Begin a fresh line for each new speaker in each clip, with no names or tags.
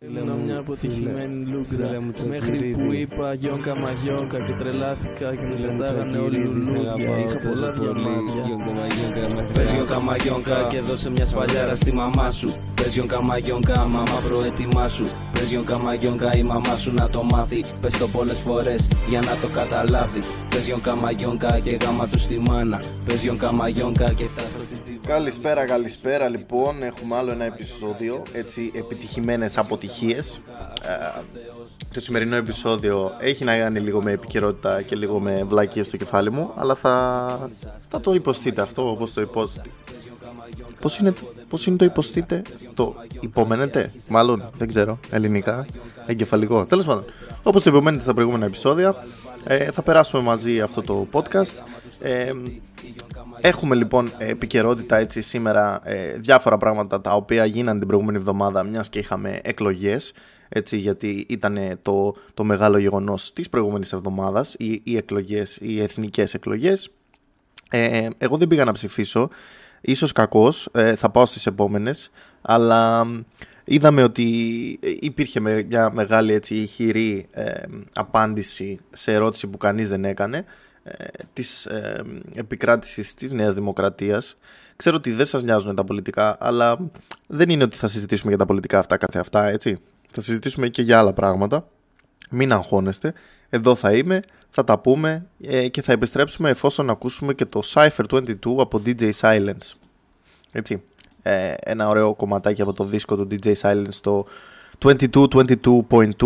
Ήμουν μια αποτυχημένη λούγκρα Μέχρι που είπα γιόνκα μαγιόνκα Και τρελάθηκα και με πετάγανε όλοι λουλούδια. Είχα πολλά διαμάδια
Πες γιονκα μαγιόνκα και δώσε μια σφαλιάρα στη μαμά σου. Πες γιονκα μαγιόνκα μαμά προετοιμά σου Πες γιονκα μαγιόνκα η μαμά σου να το μάθει Πες το πολλές φορές για να το καταλάβεις. Πες γιονκα μαγιόνκα και γάμα τους στη μάνα. Πες γιονκα μαγιόνκα και φτάφρο την τζιβάνα
Καλησπέρα, καλησπέρα λοιπόν. Έχουμε άλλο ένα επεισόδιο. Έτσι, επιτυχημένες αποτυχίες. το σημερινό επεισόδιο έχει να κάνει λίγο με επικαιρότητα και λίγο με βλακίες στο κεφάλι μου. Αλλά θα, θα το υποστείτε αυτό όπως το υποστείτε. Πώς είναι, πώς είναι το υποστείτε, το υπομενετε, μάλλον δεν ξέρω, ελληνικά, εγκεφαλικό. Τέλος πάντων, όπως το υπομένετε στα προηγούμενα επεισόδια, ε, θα περάσουμε μαζί αυτό το podcast. Ε, Έχουμε λοιπόν επικαιρότητα έτσι σήμερα ε, διάφορα πράγματα τα οποία γίνανε την προηγούμενη εβδομάδα μιας και είχαμε εκλογές έτσι γιατί ήταν το, το μεγάλο γεγονός της προηγούμενης εβδομάδας οι, οι εκλογές, οι εθνικές εκλογές. Ε, εγώ δεν πήγα να ψηφίσω. Ίσως κακός, ε, θα πάω στις επόμενες αλλά είδαμε ότι υπήρχε μια μεγάλη έτσι ηχηρή ε, απάντηση σε ερώτηση που κανείς δεν έκανε. ε, της ε, επικράτησης της Νέας Δημοκρατίας. Ξέρω ότι δεν σας νοιάζουν τα πολιτικά, αλλά δεν είναι ότι θα συζητήσουμε για τα πολιτικά αυτά κάθε αυτά, έτσι. Θα συζητήσουμε και για άλλα πράγματα. Μην αγχώνεστε. Εδώ θα είμαι, θα τα πούμε ε, και θα επιστρέψουμε εφόσον ακούσουμε και το Cypher 22 από DJ Silence. Έτσι. Ε, ένα ωραίο κομματάκι από το δίσκο του DJ Silence το 2222.2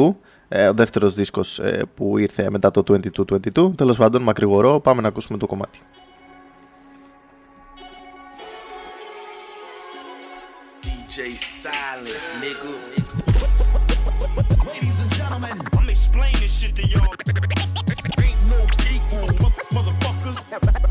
ε, ο δεύτερος δίσκος ε, που ήρθε μετά το 22-22. Τέλος πάντων, μακρηγορώ, πάμε να ακούσουμε το κομμάτι.
DJ Silence, nigga. Ladies and gentlemen, I'm explaining this shit to y'all. Ain't no equal, motherfuckers.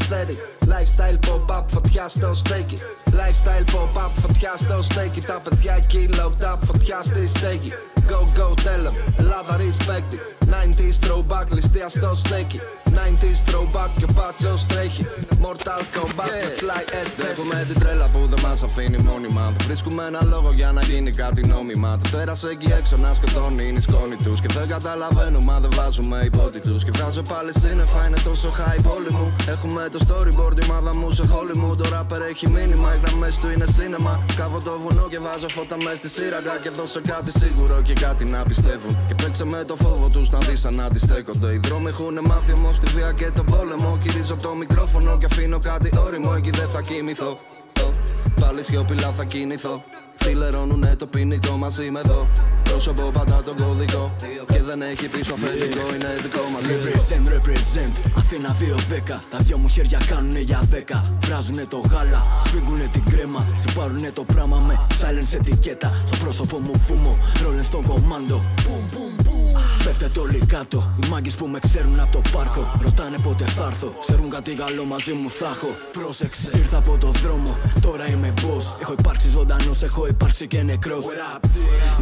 Aesthetic. Lifestyle pop-up, φωτιά στο στέκι. Lifestyle pop-up, φωτιά στο στέκι. Τα παιδιά εκεί locked up, φωτιά στη στέκη. Go, go, tell 'em. Ελλάδα respect it. 90s throwback, ληστεία στο στέκι. 90s throwback και ο μπάτσος τρέχει. Mortal Kombat με fly aesthetic. Έχουμε την τρέλα που δεν μας αφήνει μόνιμα. Δεν βρίσκουμε ένα λόγο για να γίνει κάτι νόμιμα. Το τέρας εκεί έξω να σκοτώνει είναι η σκόνη τους. Και δεν καταλαβαίνω, μα δεν βάζουμε υπότι τους. Και βγάζω πάλι σύννεφα, είναι τόσο high πόλη μου. Έχουμε το storyboard, η μάδα μου σε χόλι μου. Το rapper έχει μήνυμα, οι γραμμές του είναι σίνεμα. Κάβω το βουνό και βάζω φώτα μες στη σύραγγα. Και δώσω κάτι σίγουρο και κάτι να πιστεύουν. Και παίξε με το φόβο τους να δεις αν αντιστέκονται. Οι δρόμοι έχουν μάθει όμως τη βία και τον πόλεμο. Κυρίζω το μικρόφωνο και αφήνω κάτι όριμο. Εκεί δεν θα κοιμηθώ. Θω. Πάλι σιωπηλά θα κινηθώ. Φιλερώνουνε το ποινικό μαζί με εδώ. Πρόσωπο πάντα τον κωδικό. Και δεν έχει πίσω αφεντικό, είναι δικό μας.
Represent, represent, Αθήνα 2-10 Τα δυο μου χέρια κάνουνε για 10 Βράζουνε το γάλα, σφίγγουνε την κρέμα. Σου πάρουνε το πράμα με silence ετικέτα. Στο πρόσωπο μου φούμο, ρόλεν στον κομμάντο Boom, boom, boom. Πέφτετε όλοι κάτω, οι μάγκες που με ξέρουν από το πάρκο. Ρωτάνε πότε θα έρθω, ξέρουν κάτι καλό μαζί μου θα έχω. Πρόσεξε, ήρθα από το δρόμο, τώρα είμαι boss. Έχω υπάρξει ζωντανός, έχω υπάρξει και νεκρός.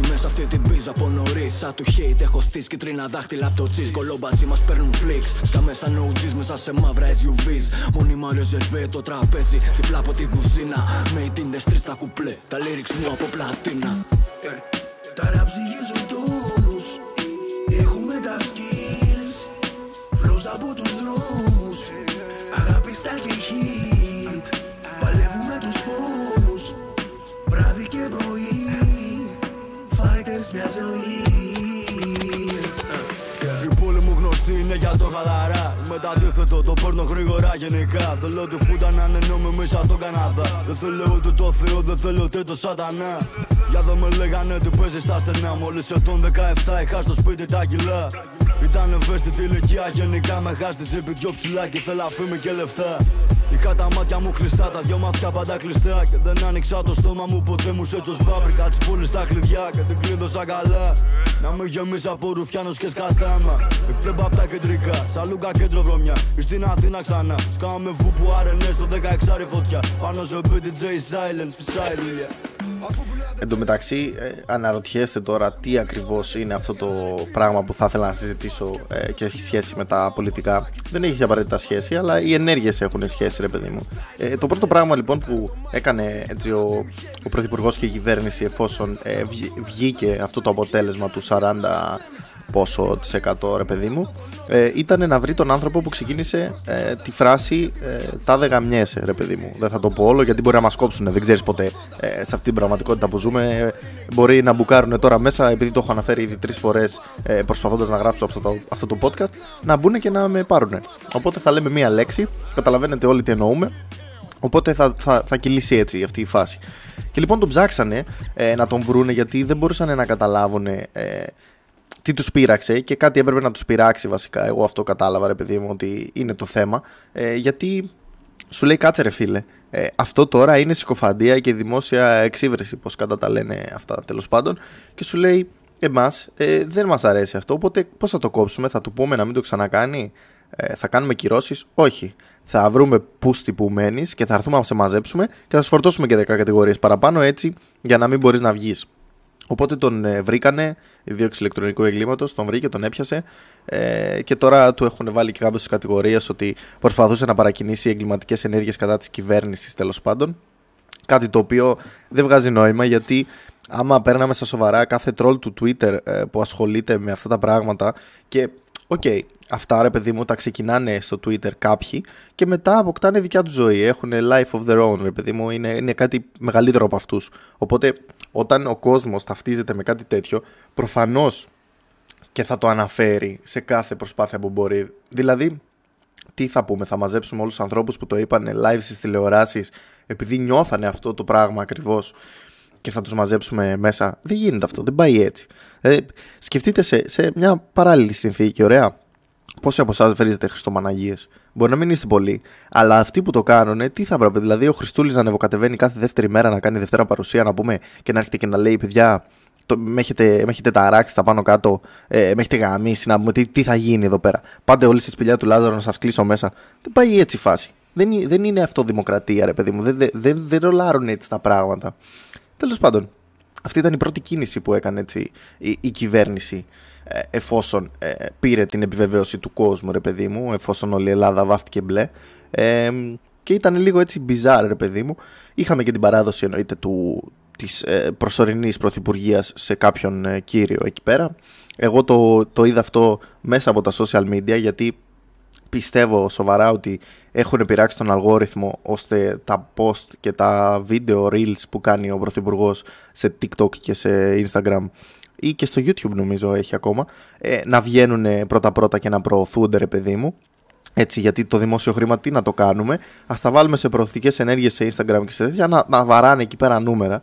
Είμαι σε αυτή την πίζα από νωρίς. Σαν του hate έχω στήσει κίτρινα δάχτυλα από το cheese Κολόμπατσι μας παίρνουν flicks Στα μέσα no G's, μέσα σε μαύρα SUVs Μόνιμα ρεζερβέ το τραπέζι. Διπλά από την κουζίνα. Made in the streets τα κουπλέ. Τα lyrics μου από πλατίνα.
Τα rap
το αντίθετο το παίρνω γρήγορα γενικά. Θέλω τη φούντα να είναι νόμιμη σαν τον Καναδά. Δεν θέλω ούτε το Θεό, δεν θέλω ούτε το σατανά. Για δεν με λέγανε τι παίζεις στα στενά. Μόλις ετών 17 είχα στο σπίτι τα κιλά. Ήταν ευαίσθητη ηλικία γενικά με χάστη τσίπη δυο ψηλά και θέλω φήμη και λεφτά Είχα τα μάτια μου κλειστά, τα δυο μάτια πάντα κλειστά Και δεν άνοιξα το στόμα μου ποτέ μου σε τους βάβρικα της πόλης στα κλειδιά και την κλείδωσα καλά. Να με γεμίσει από ρουφιάνος και σκατάμα. Εκπέμπα απ' τα κεντρικά, σαν Λούκα κέντρο βρωμιά Ή στην Αθήνα ξανά, σκάω με βούπου αρενές στο 16 φωτιά. Πάνω σε beat DJ Silence, φυσάει δουλειά
Εν τω μεταξύ, ε, αναρωτιέστε τώρα τι ακριβώς είναι αυτό το πράγμα που θα ήθελα να συζητήσω ε, και έχει σχέση με τα πολιτικά. Δεν έχει απαραίτητα σχέση, αλλά οι ενέργειες έχουν σχέση, ρε παιδί μου. Ε, το πρώτο πράγμα λοιπόν που έκανε έτσι, ο, ο Πρωθυπουργός και η κυβέρνηση, εφόσον ε, βγ- βγήκε αυτό το αποτέλεσμα του 40 πόσο της εκατό ρε παιδί μου ε, ήταν να βρει τον άνθρωπο που ξεκίνησε ε, τη φράση ε, τα δε γαμιέσαι ρε παιδί μου. Δεν θα το πω όλο γιατί μπορεί να μας κόψουν δεν ξέρεις ποτέ ε, σε αυτή την πραγματικότητα που ζούμε. Ε, μπορεί να μπουκάρουν τώρα μέσα επειδή το έχω αναφέρει ήδη τρεις φορές ε, προσπαθώντας να γράψω αυτό το, αυτό το podcast να μπουν και να με πάρουν οπότε θα λέμε μία λέξη. Καταλαβαίνετε όλοι τι εννοούμε. Οπότε θα, θα, θα κυλήσει έτσι αυτή η φάση. Και λοιπόν τον ψάξανε ε, να τον βρούνε γιατί δεν μπορούσαν να καταλάβουν ε, τι τους πείραξε και κάτι έπρεπε να τους πειράξει βασικά. Εγώ αυτό κατάλαβα, ρε παιδί μου, ότι είναι το θέμα. Ε, γιατί σου λέει κάτσε ρε φίλε. Ε, αυτό τώρα είναι συκοφαντία και δημόσια εξύβρεση, πώ κατά τα λένε αυτά τέλος πάντων. Και σου λέει εμάς ε, δεν μας αρέσει αυτό. Οπότε πώς θα το κόψουμε, θα του πούμε να μην το ξανακάνει, ε, θα κάνουμε κυρώσεις; Όχι. Θα βρούμε πούστη που μένεις και θα έρθουμε να σε μαζέψουμε και θα σου φορτώσουμε και 10 κατηγορίες παραπάνω έτσι για να μην μπορείς να βγεις. Οπότε τον ε, βρήκανε, η δίωξη ηλεκτρονικού εγκλήματος, τον βρήκε, τον έπιασε ε, και τώρα του έχουν βάλει και κάποιες κατηγορίες ότι προσπαθούσε να παρακινήσει εγκληματικές ενέργειες κατά της κυβέρνησης τέλος πάντων. Κάτι το οποίο δεν βγάζει νόημα γιατί άμα παίρναμε στα σοβαρά κάθε τρολ του Twitter ε, που ασχολείται με αυτά τα πράγματα και οκ, αυτά ρε παιδί μου τα ξεκινάνε στο Twitter κάποιοι και μετά αποκτάνε δικιά τους ζωή. Έχουν life of their own, ρε παιδί μου, είναι, είναι κάτι μεγαλύτερο από αυτούς. Οπότε όταν ο κόσμος ταυτίζεται με κάτι τέτοιο, προφανώς και θα το αναφέρει σε κάθε προσπάθεια που μπορεί. Δηλαδή, τι θα πούμε, θα μαζέψουμε όλους τους ανθρώπους που το είπαν live στις τηλεοράσεις επειδή νιώθανε αυτό το πράγμα ακριβώς και θα τους μαζέψουμε μέσα. Δεν γίνεται αυτό, δεν πάει έτσι. Ε, σκεφτείτε σε, σε μια παράλληλη συνθήκη, ωραία. Πόσοι από εσάς βρίζετε Χριστομαναγίες; Μπορεί να μην είστε πολλοί, αλλά αυτοί που το κάνουν, τι θα έπρεπε; Δηλαδή, ο Χριστούλης να ανεβοκατεβαίνει κάθε δεύτερη μέρα να κάνει δευτέρα παρουσία, να πούμε και να έρχεται και να λέει: Παιδιά, το, με, έχετε, με έχετε ταράξει τα πάνω κάτω, ε, με έχετε γαμίσει, να πούμε τι, τι θα γίνει εδώ πέρα. Πάτε όλοι στη σπηλιά του Λάζαρου να σας κλείσω μέσα. Δεν πάει έτσι η φάση. Δεν, είναι- δεν είναι αυτό δημοκρατία, ρε παιδί μου. Δεν, δεν, δεν, δεν ρολάρουν έτσι τα πράγματα. Τέλος πάντων, αυτή ήταν η πρώτη κίνηση που έκανε έτσι, η, η κυβέρνηση ε, εφόσον ε, πήρε την επιβεβαίωση του κόσμου, ρε παιδί μου, εφόσον όλη η Ελλάδα βάφτηκε μπλε. Ε, και ήταν λίγο έτσι μπιζάρ, ρε παιδί μου. Είχαμε και την παράδοση εννοείται του, της ε, προσωρινής πρωθυπουργίας σε κάποιον ε, κύριο εκεί πέρα. Εγώ το, το είδα αυτό μέσα από τα social media γιατί πιστεύω σοβαρά ότι έχουν πειράξει τον αλγόριθμο ώστε τα post και τα video reels που κάνει ο Πρωθυπουργός σε TikTok και σε Instagram ή και στο YouTube νομίζω έχει ακόμα ε, να βγαίνουν πρώτα-πρώτα και να προωθούνται ρε παιδί μου έτσι, γιατί το δημόσιο χρήμα τι να το κάνουμε, ας τα βάλουμε σε προωθητικές ενέργειες σε Instagram και σε τέτοια, να, να βαράνε εκεί πέρα νούμερα.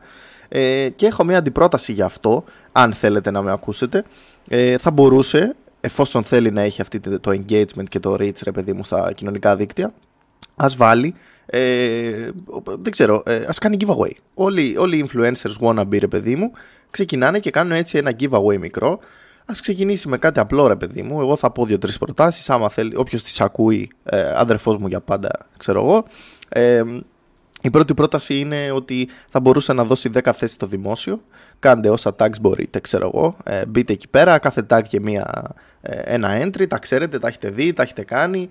Ε, και έχω μια αντιπρόταση γι' αυτό, αν θέλετε να με ακούσετε. Ε, θα μπορούσε, εφόσον θέλει να έχει αυτή το engagement και το reach, ρε παιδί μου, στα κοινωνικά δίκτυα, ας βάλει. Ε, δεν ξέρω, ε, ας κάνει giveaway. Όλοι, όλοι οι influencers wannabe ρε παιδί μου ξεκινάνε και κάνουν έτσι ένα giveaway μικρό Α ξεκινήσει με κάτι απλό, ρε παιδί μου. Εγώ θα πω δύο-τρεις προτάσεις. Άμα θέλει, όποιος τις ακούει, ε, αδερφός μου για πάντα, ξέρω εγώ. Ε, η πρώτη πρόταση είναι ότι θα μπορούσε να δώσει 10 θέσεις στο δημόσιο. Κάντε όσα tags μπορείτε, ξέρω εγώ. Ε, μπείτε εκεί πέρα, κάθε tag και μία, ε, ένα entry. Τα ξέρετε, τα έχετε δει, τα έχετε κάνει.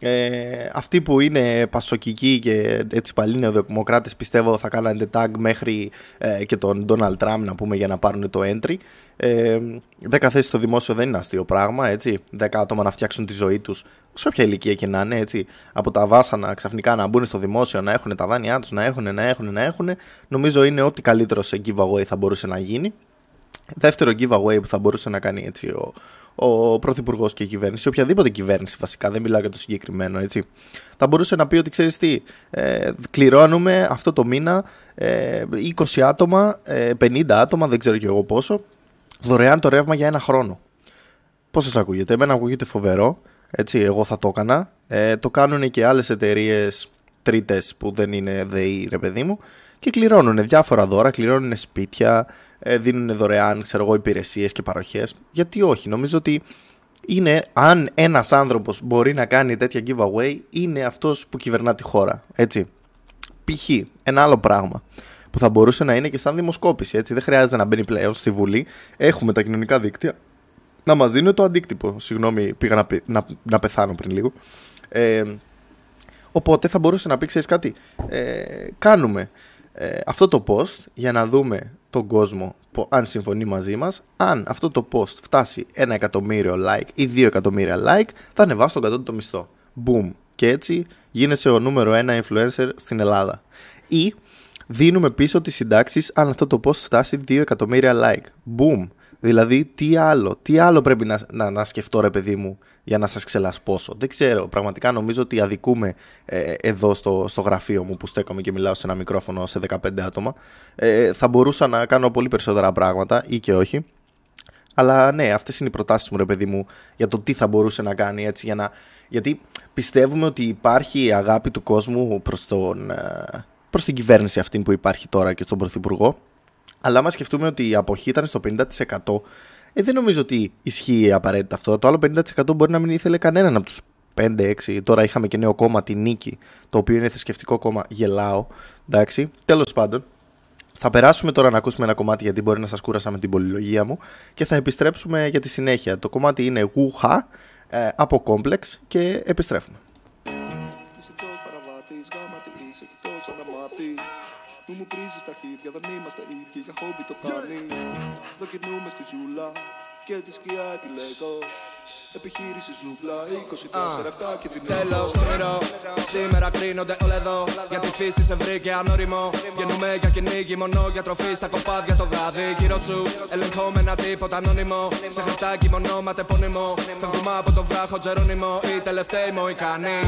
Ε, αυτοί που είναι πασοκικοί και έτσι πάλι νεοδημοκράτες πιστεύω θα κάνανε tag μέχρι ε, και τον Donald Trump να πούμε για να πάρουν το entry. Ε, 10 θέσεις στο δημόσιο δεν είναι αστείο πράγμα έτσι. 10 άτομα να φτιάξουν τη ζωή τους σε όποια ηλικία και να είναι έτσι. Από τα βάσανα ξαφνικά να μπουν στο δημόσιο να έχουν τα δάνειά τους να έχουν, να έχουν, να έχουν νομίζω είναι ό,τι καλύτερο σε giveaway θα μπορούσε να γίνει. Δεύτερο giveaway που θα μπορούσε να κάνει έτσι ο, ο πρωθυπουργός και η κυβέρνηση, οποιαδήποτε κυβέρνηση βασικά, δεν μιλάω για το συγκεκριμένο έτσι, θα μπορούσε να πει ότι ξέρεις τι, ε, κληρώνουμε αυτό το μήνα ε, 20 άτομα, ε, 50 άτομα, δεν ξέρω κι εγώ πόσο, δωρεάν το ρεύμα για ένα χρόνο. Πώς σας ακούγεται, Εμένα ακούγεται φοβερό. Έτσι, εγώ θα το έκανα. Ε, το κάνουν και άλλες εταιρείες τρίτες που δεν είναι ΔΕΗ, ρε παιδί μου, και κληρώνουν διάφορα δώρα, κληρώνουν σπίτια, ε, δίνουν δωρεάν ξέρω εγώ, υπηρεσίες και παροχές. Γιατί όχι, νομίζω ότι είναι, αν ένας άνθρωπος μπορεί να κάνει τέτοια giveaway, είναι αυτός που κυβερνά τη χώρα, έτσι. Π.χ. ένα άλλο πράγμα. που θα μπορούσε να είναι και σαν δημοσκόπηση. Έτσι. Δεν χρειάζεται να μπαίνει πλέον στη Βουλή. Έχουμε τα κοινωνικά δίκτυα να μας δίνουν το αντίκτυπο. Συγγνώμη, πήγα να, πε- να, να πεθάνω πριν λίγο. Ε, οπότε θα μπορούσε να πει, ξέρεις κάτι, ε, κάνουμε ε, αυτό το post για να δούμε τον κόσμο πο- αν συμφωνεί μαζί μας. Αν αυτό το post φτάσει ένα εκατομμύριο like ή δύο εκατομμύρια like, θα ανεβάσει τον κατώτατο μισθό. Boom. Και έτσι γίνεσαι ο νούμερο ένα influencer στην Ελλάδα. Ή δίνουμε πίσω τις συντάξεις αν αυτό το post φτάσει 2 εκατομμύρια like. Boom. Δηλαδή, τι άλλο, τι άλλο πρέπει να, να, να σκεφτώ ρε παιδί μου για να σας ξελασπώσω. Δεν ξέρω, πραγματικά νομίζω ότι αδικούμε ε, εδώ στο, στο γραφείο μου που στέκομαι και μιλάω σε ένα μικρόφωνο σε 15 άτομα. Ε, θα μπορούσα να κάνω πολύ περισσότερα πράγματα ή και όχι. Αλλά ναι, αυτές είναι οι προτάσεις μου, ρε παιδί μου, για το τι θα μπορούσε να κάνει έτσι. Για να... Γιατί πιστεύουμε ότι υπάρχει αγάπη του κόσμου προς τον, ε, προς την κυβέρνηση αυτή που υπάρχει τώρα και στον Πρωθυπουργό. Αλλά άμα σκεφτούμε ότι η αποχή ήταν στο 50%, ε, δεν νομίζω ότι ισχύει απαραίτητα αυτό. Το άλλο 50% μπορεί να μην ήθελε κανέναν από τους 5-6. Τώρα είχαμε και νέο κόμμα, τη Νίκη, το οποίο είναι θρησκευτικό κόμμα. Γελάω. Εντάξει. Τέλος πάντων, θα περάσουμε τώρα να ακούσουμε ένα κομμάτι γιατί μπορεί να σας κούρασα με την πολυλογία μου και θα επιστρέψουμε για τη συνέχεια. Το κομμάτι είναι Wuha ε, από Complex και επιστρέφουμε.
Μου μου πρίζεις τα χέρια, δεν είμαστε ίδιοι, για χόμπι το κάνει Δοκινούμε στη ζούλα και τη σκιά επιλέγω. Επιχείρηση ζούγκλα, 24-7 και δυνατό
Τέλος. το όνειρο Σήμερα κρίνονται όλα εδώ. Για τη φύση σε βρήκε ανώριμο. Βγαίνουμε για κυνήγι μόνο για τροφή. Στα κοπάδια το βράδυ Γύρω σου ελεγχόμενα τίποτα ανώνυμο. Σε χαρτάκι μόνο ματεπώνυμο Φεύγουμε από το βράχο Τζερόνιμο. Οι τελευταίοι μοϊκανοί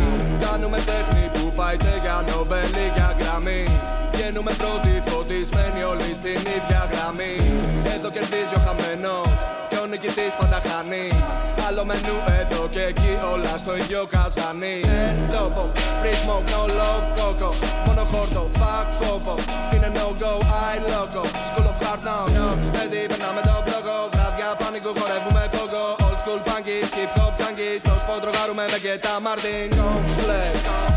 Κάνουμε τέχνη που πάει για Νόμπελ ή για γραμμή Βγαίνουμε πρώτοι φωτισμένοι όλοι στην ίδια γραμμή. Εδώ κερδίζει ο χαμένος και ο νικητής πάντα χάνει. Άλλο μενού εδώ και εκεί όλα στο ίδιο καζανί Εν τόπο, free smoke, no love, coco. Μόνο χόρτο, fuck popo Είναι no go, I loco. School of hard now, knocks Steady, περνάμε το μπλόκο Βράδια πανικού, χορεύουμε pogo Old school funky, skip hop junkie Στο σποτ ρογάρουμε με και τα Martin Complex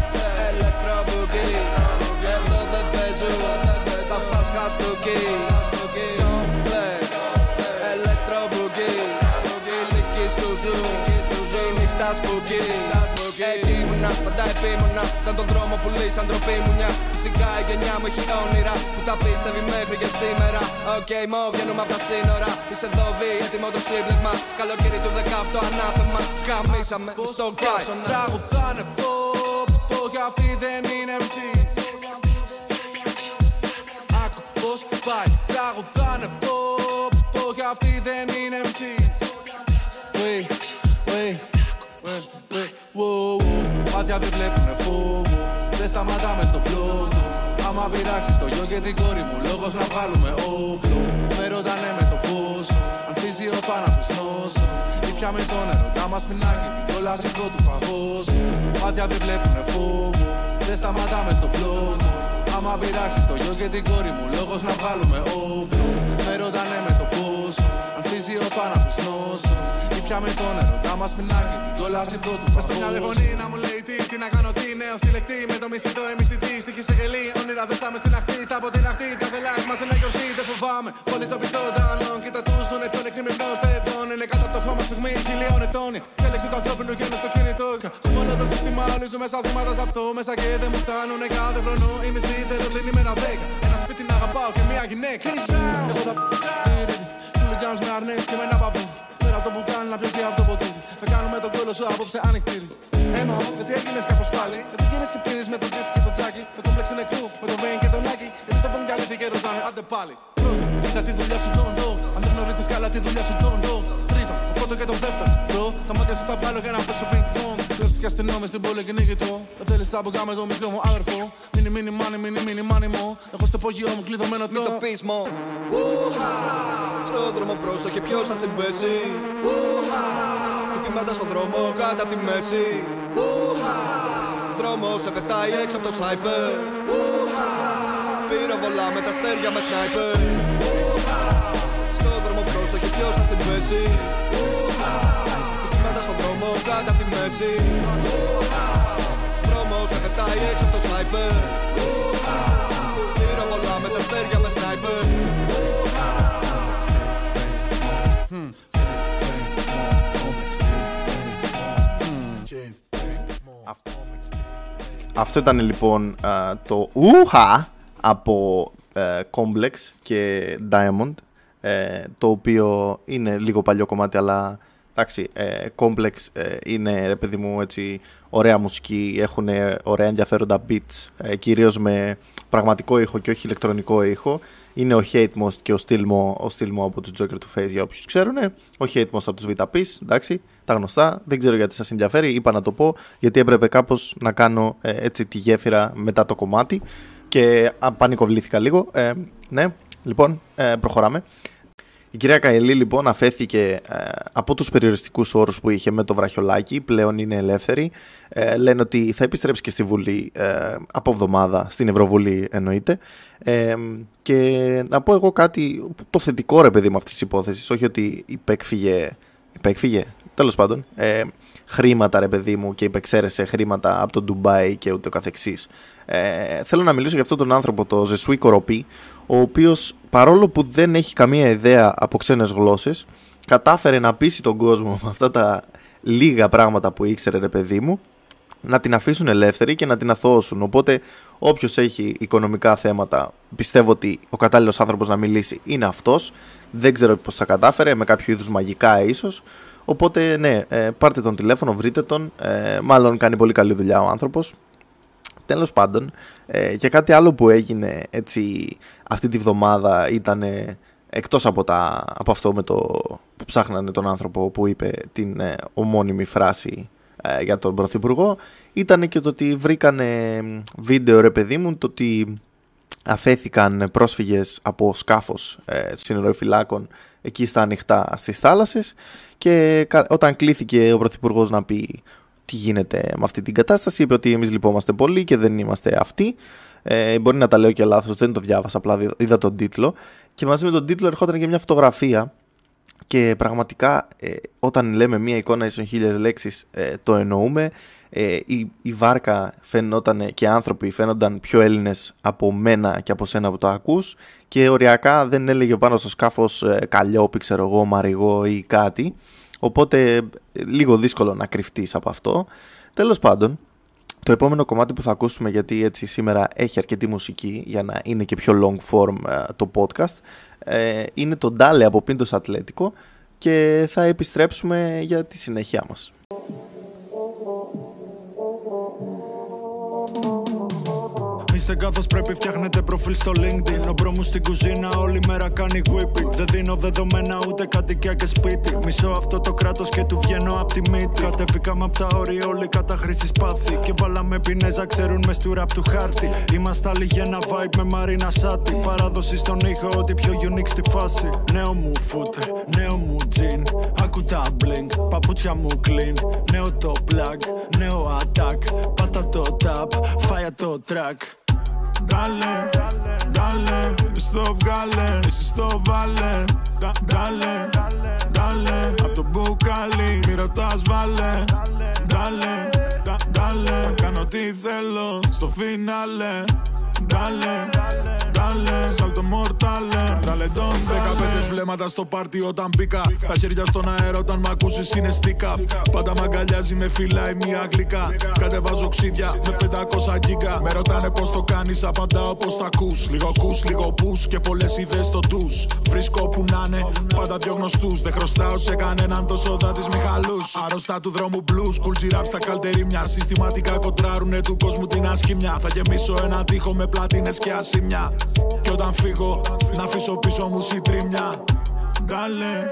Ηλική σκουζού Η νύχτα σπουκί Εκεί ήμουνα, πάντα επίμονα. Ήταν το δρόμο που λύσαν ντροπή μου μια. Φυσικά η γενιά μου έχει όνειρα Που τα πίστευε μέχρι και σήμερα. Οκ, μο, βγαίνουμε απ' τα σύνορα. Είσαι εδώ βι, έτοιμο το σύμπλεγμα. Καλοκαίρι του 18 ανάθεμα. Σκαμίσαμε στο κάσονα
Τραγουδάνε πω, πω κι αυτοί δεν είναι MCs wow, wow. Μάτια δεν βλέπουνε φόβο, δεν σταματάμε στο πλότο Άμα πειράξεις το γιο και την κόρη μου, λόγος να βγάλουμε όπλο. Με ρωτάνε με το πόσο, αν φύζει ο θάνατος νόσο. Ή πιάμε τον ερωτά μας φινάκι, την κόλαση πρώτου παγώσου Μάτια δεν βλέπουνε φόβο, δεν σταματάμε στο πλότο Άμα πειράξεις το γιο και την κόρη μου, λόγος να βγάλουμε όπλο. Με ρωτάνε με το πόσο, αν φύζει ο θάνατος νόσο Ή πιάμε τον ερωτά μας φινάκι, την κόλαση πρώτου παγώσου στο μυαλό φωνή να μου λέει τι, τι να κάνω τι Νέο συλλεκτή. Με το μισθητό εμισθητή Στοιχή σε γελί, όνειρα δεν στάμε στην ακτή Τα από την ακτή, τα βελάκ μας είναι γιορτή Δεν φοβάμαι, πολύ στο πίσω δάνων Κοίτα τους τον εκπλέον εκκριμνός τετών Είναι κάτω από το χώμα στιγμή χιλιών ετών. Η έλεξη του ανθρώπινου γένους στο κινητό. Στο μόνο το σύστημα όλοι ζούμε σαν θύματα σε αυτό. Μέσα και δεν μου φτάνουν κάθε χρόνο Η μισθή θέλω την ημέρα 10 Ένα σπίτι να αγαπάω και μια γυναίκα. Εγώ θα Του λιγιάνους με αρνές και με ένα παππού Πέρα από το μπουκάλι να πιω από το ποτήρι. Θα κάνουμε τον κόλλο σου απόψε ανοιχτή Έμα, γιατί έγινες κάπως πάλι; Γιατί γίνες και πίνεις με τον Τζέσι και τον Τζάκι Με κόμπλεξ νεκρού, με τον Βέιν και τον Άκη. Γιατί το πούν κι άλλοι τι και ρωτάνε, άντε πάλι Πρώτον, κοίτα τη δουλειά σου τον ντο Αν δεν γνωρίζεις καλά τη δουλειά σου τον ντο Τρίτον, το πρώτος και το δεύτερο Μπρο, τα μάτια σου τα βγάλω για να πέσω πινκ πονγκ Κλέφτης και αστυνόμες στην πόλη και νίκητο. Δεν θέλεις τα μπουκά με το μικρό μου αδερφό Μίνι μίνι μάνι μίνι μίνι μάνι μου. Έχω στο υπόγειό μου κλειδωμένο το
Μην το πεις μο. Στο δρόμο πρόσεχε ποιος θα την πέσει Χτυπήματα στο δρόμο κάτω απ' τη μέση. Δρόμο σε πετάει έξω από το σάιφερ Πυροβολά με τα αστέρια με σνάιπερ Στο δρόμο πρόσεχε ποιος θα την πέσει Χτυπήματα στο δρόμο κάτω από τη το
Αυτό ήταν λοιπόν το ούχα από ε, Complex και Diamond ε, το οποίο είναι λίγο παλιό κομμάτι αλλά εντάξει ε, Complex ε, είναι ρε παιδί μου έτσι ωραία μουσική έχουν ωραία ενδιαφέροντα beats ε, κυρίως με πραγματικό ήχο και όχι ηλεκτρονικό ήχο. Είναι ο Hate Most και ο Stilmo, ο Stilmo από τους Joker to Face για όποιους ξέρουν ο Hate Most από τους VTAPs εντάξει τα γνωστά, δεν ξέρω γιατί σας ενδιαφέρει είπα να το πω γιατί έπρεπε κάπως να κάνω ε, έτσι τη γέφυρα μετά το κομμάτι. Και α, πανικοβλήθηκα λίγο. Ε, ναι, λοιπόν ε, προχωράμε η κυρία Καηλή λοιπόν αφέθηκε ε, από τους περιοριστικούς όρους που είχε με το βραχιολάκι, πλέον είναι ελεύθερη. Ε, λένε ότι θα επιστρέψει και στη Βουλή ε, από εβδομάδα, στην Ευρωβουλή εννοείται. Ε, και να πω εγώ κάτι, το θετικό ρε παιδί με αυτής της υπόθεσης, όχι ότι υπέκφυγε, υπέκφυγε τέλος πάντων, ε, χρήματα ρε παιδί μου και υπεξαίρεσε χρήματα από το Ντουμπάι και ούτω καθεξής. Ε, θέλω να μιλήσω για αυτόν τον άνθρωπο, το Ζεσουί Κοροπή, ο οποίος παρόλο που δεν έχει καμία ιδέα από ξένες γλώσσες, κατάφερε να πείσει τον κόσμο με αυτά τα λίγα πράγματα που ήξερε ρε παιδί μου, να την αφήσουν ελεύθερη και να την αθώσουν. Οπότε, όποιος έχει οικονομικά θέματα, πιστεύω ότι ο κατάλληλος άνθρωπος να μιλήσει είναι αυτός. Δεν ξέρω πώς θα κατάφερε, με κάποιο είδους μαγικά ίσως. Οπότε, ναι, ε, πάρτε τον τηλέφωνο, βρείτε τον. Ε, μάλλον κάνει πολύ καλή δουλειά ο άνθρωπος. Τέλος πάντων, ε, και κάτι άλλο που έγινε έτσι αυτή τη βδομάδα ήταν εκτός από, τα, από αυτό με το, που ψάχνανε τον άνθρωπο που είπε την ε, ομώνυμη φράση ε, για τον Πρωθυπουργό ήταν και το ότι βρήκανε βίντεο ρε παιδί μου το ότι αφέθηκαν πρόσφυγες από σκάφος ε, συνοριοφυλάκων εκεί στα ανοιχτά στις θάλασσες και όταν κλήθηκε ο Πρωθυπουργός να πει τι γίνεται με αυτή την κατάσταση. Είπε ότι εμείς λυπόμαστε πολύ και δεν είμαστε αυτοί. Ε, μπορεί να τα λέω και λάθος, δεν το διάβασα, απλά είδα τον τίτλο. Και μαζί με τον τίτλο ερχόταν και μια φωτογραφία. Και πραγματικά ε, όταν λέμε μια εικόνα ίσον χίλιες λέξεις ε, το εννοούμε. Ε, η, η βάρκα φαινόταν και άνθρωποι φαίνονταν πιο Έλληνες από μένα και από σένα που το ακούς και οριακά δεν έλεγε πάνω στο σκάφος ε, καλλιόπη, ξέρω εγώ, μαριγό ή κάτι Οπότε λίγο δύσκολο να κρυφτείς από αυτό. Τέλος πάντων, το επόμενο κομμάτι που θα ακούσουμε γιατί έτσι σήμερα έχει αρκετή μουσική για να είναι και πιο long form ε, το podcast ε, είναι το Ντάλε από Πίντος Ατλέτικο και θα επιστρέψουμε για τη συνέχεια μας.
Είστε καθώ πρέπει, φτιάχνετε προφίλ στο LinkedIn. Ο μπρος μου στην κουζίνα όλη μέρα κάνει whipping. Δεν δίνω δεδομένα ούτε κατοικία και σπίτι. Μισώ αυτό το κράτος και του βγαίνω απ' τη μύτη. Κατεβήκαμε απ' τα όρια, όλοι κατά χρήση πάθη. Και βάλαμε πινέζα, ξέρουν μες στου ραπ του χάρτη. Είμαστε άλλοι για ένα vibe με Μαρίνα Σάτι. Παράδοση στον ήχο, ό,τι πιο unique στη φάση. Νέο μου footer, νέο μου jean. Άκου τα blink, παπούτσια μου clean. Νέο το plug, νέο attack. Πάτα το tap, fire το track. Dale, dale, στο βγάλε, εσύ στο βάλε. Dale, dale, απ' το μπουκάλι, μη ρωτάς βάλε. Dale, dale, κάνω τι θέλω στο φινάλε. Dale, dale, salto mortale Dale, don, Δεκαπέντε βλέμματα στο πάρτι όταν μπήκα Τα χέρια στον αέρα όταν μ' ακούσεις είναι στίκα Πάντα μ' αγκαλιάζει, με φυλάει μια αγγλικά Κατεβάζω ξύδια με 500 γίγκα Με ρωτάνε πως το κάνεις, απαντάω πως τα ακούς Λίγο κούς, λίγο πούς και πολλές ιδέες στο τους Βρίσκω που να είναι, πάντα δυο γνωστούς Δεν χρωστάω σε κανέναν τόσο δάτης Μιχαλούς Άρρωστα του δρόμου blues, cool rap στα καλτερίμια Συστηματικά κοντράρουνε του κόσμου την ασχημιά Θα γεμίσω ένα τείχο με πλατίνες και ασημιά Και όταν φύγω, να αφήσω πίσω μου συντρίμια Dale,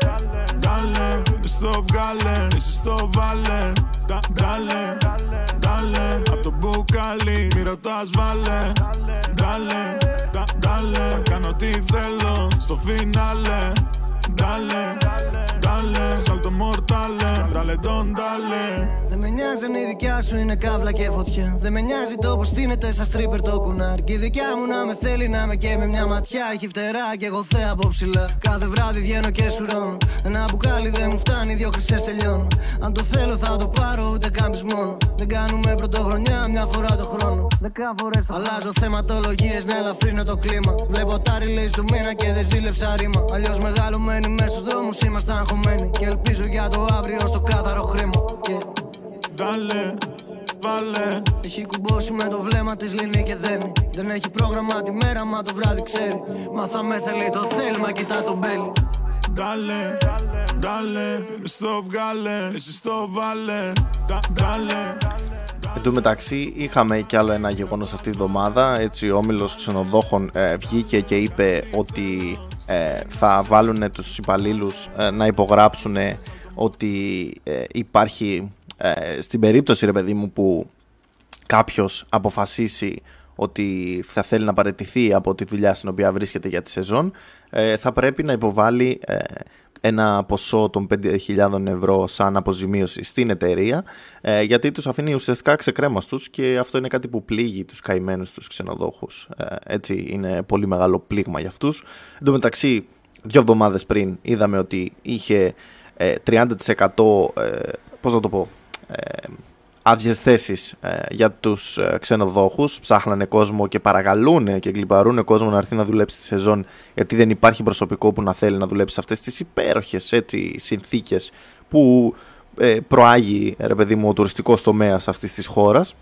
dale, στο βγάλε, εσύ στο βάλε. Dale, dale, απ' το μπουκάλι, μη ρωτάς βάλε. Dale, dale, κάνω τι θέλω στο φινάλε. Dale, dale, salto mortale Dale, Ντάλε, τον ντάλε.
Δεν με νοιάζει αν η δικιά σου είναι καύλα και φωτιά. Δεν με νοιάζει το πω στείνεται σαν στρίπερ το κουνάρ. Και η δικιά μου να με θέλει να με και με μια ματιά. Έχει φτερά και εγώ θέα από ψηλά. Κάθε βράδυ βγαίνω και σουρώνω. Ένα μπουκάλι δεν μου φτάνει, δύο χρυσές τελειώνω. Αν το θέλω θα το πάρω, ούτε κάμπει μόνο. Δεν κάνουμε πρωτοχρονιά μια φορά το χρόνο. Δεκά φορές το Αλλάζω θεματολογίες να ελαφρύνω το κλίμα. Βλέπω τα release του μήνα και δεν ζήλεψα ρήμα. Αλλιώς μεγαλωμένοι μέσα στου δρόμου ήμασταν αγχωμένοι. Και ελπίζω για το αύριο στο κάθαρο χρήμα. Και
Ντάλε, βάλε.
έχει κουμπώσει με το βλέμμα της λύνει και δένει. Δεν έχει πρόγραμμα τη μέρα, μα το βράδυ ξέρει. Μα θα με θέλει το θέλημα, κοιτά τον μπέλι.
Ντάλε, ντάλε. Στο βγάλε, εσύ στο βάλε. Ντα- Ντάλε.
Εν τω μεταξύ είχαμε κι άλλο ένα γεγονός αυτή τη εβδομάδα έτσι ο όμιλος ξενοδόχων ε, βγήκε και είπε ότι ε, θα βάλουν τους υπαλλήλους ε, να υπογράψουν ότι ε, υπάρχει ε, στην περίπτωση ρε παιδί μου που κάποιος αποφασίσει ότι θα θέλει να παραιτηθεί από τη δουλειά στην οποία βρίσκεται για τη σεζόν ε, θα πρέπει να υποβάλει ε, ένα ποσό των 5.000 ευρώ σαν αποζημίωση στην εταιρεία ε, γιατί τους αφήνει ουσιαστικά ξεκρέμαστους και αυτό είναι κάτι που πλήγει τους καημένους τους ξενοδόχους. Ε, έτσι είναι πολύ μεγάλο πλήγμα για αυτούς. Εν τω μεταξύ δύο εβδομάδες πριν είδαμε ότι είχε ε, 30% ε, πώς να το πω ε, άδειες θέσεις για τους ε, ξενοδόχους. Ψάχνανε κόσμο και παρακαλούν και γλυπαρούν κόσμο να έρθει να δουλέψει τη σεζόν γιατί δεν υπάρχει προσωπικό που να θέλει να δουλέψει σε αυτές τις υπέροχες συνθήκες που ε, προάγει ρε παιδί μου, ο τουριστικός τομέας αυτής της χώρας.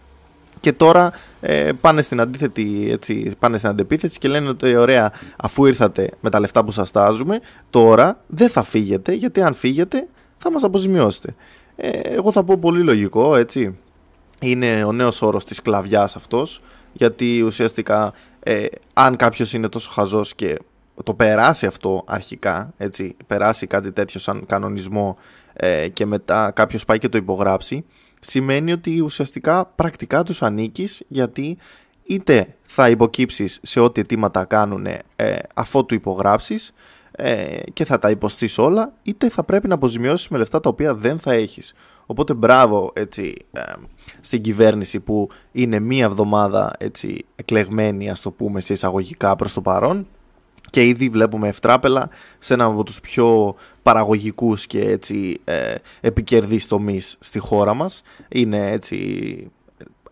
Και τώρα ε, πάνε στην αντίθετη, έτσι, πάνε στην αντεπίθεση και λένε ότι ωραία, αφού ήρθατε με τα λεφτά που σας τάζουμε, τώρα δεν θα φύγετε, γιατί αν φύγετε θα μας αποζημιώσετε. Ε, εγώ θα πω πολύ λογικό, έτσι. Είναι ο νέος όρος της σκλαβιάς αυτός, γιατί ουσιαστικά ε, αν κάποιος είναι τόσο χαζός και το περάσει αυτό αρχικά, έτσι, περάσει κάτι τέτοιο σαν κανονισμό ε, και μετά κάποιος πάει και το υπογράψει, σημαίνει ότι ουσιαστικά πρακτικά τους ανήκεις γιατί είτε θα υποκύψεις σε ό,τι αιτήματα κάνουν ε, αφού του υπογράψεις ε, και θα τα υποστείς όλα είτε θα πρέπει να αποζημιώσεις με λεφτά τα οποία δεν θα έχεις. Οπότε μπράβο έτσι, ε, στην κυβέρνηση που είναι μία εβδομάδα έτσι, εκλεγμένη ας το πούμε σε εισαγωγικά προς το παρόν και ήδη βλέπουμε ευτράπελα σε ένα από τους πιο παραγωγικούς και έτσι ε, επικερδείς τομείς στη χώρα μας. Είναι έτσι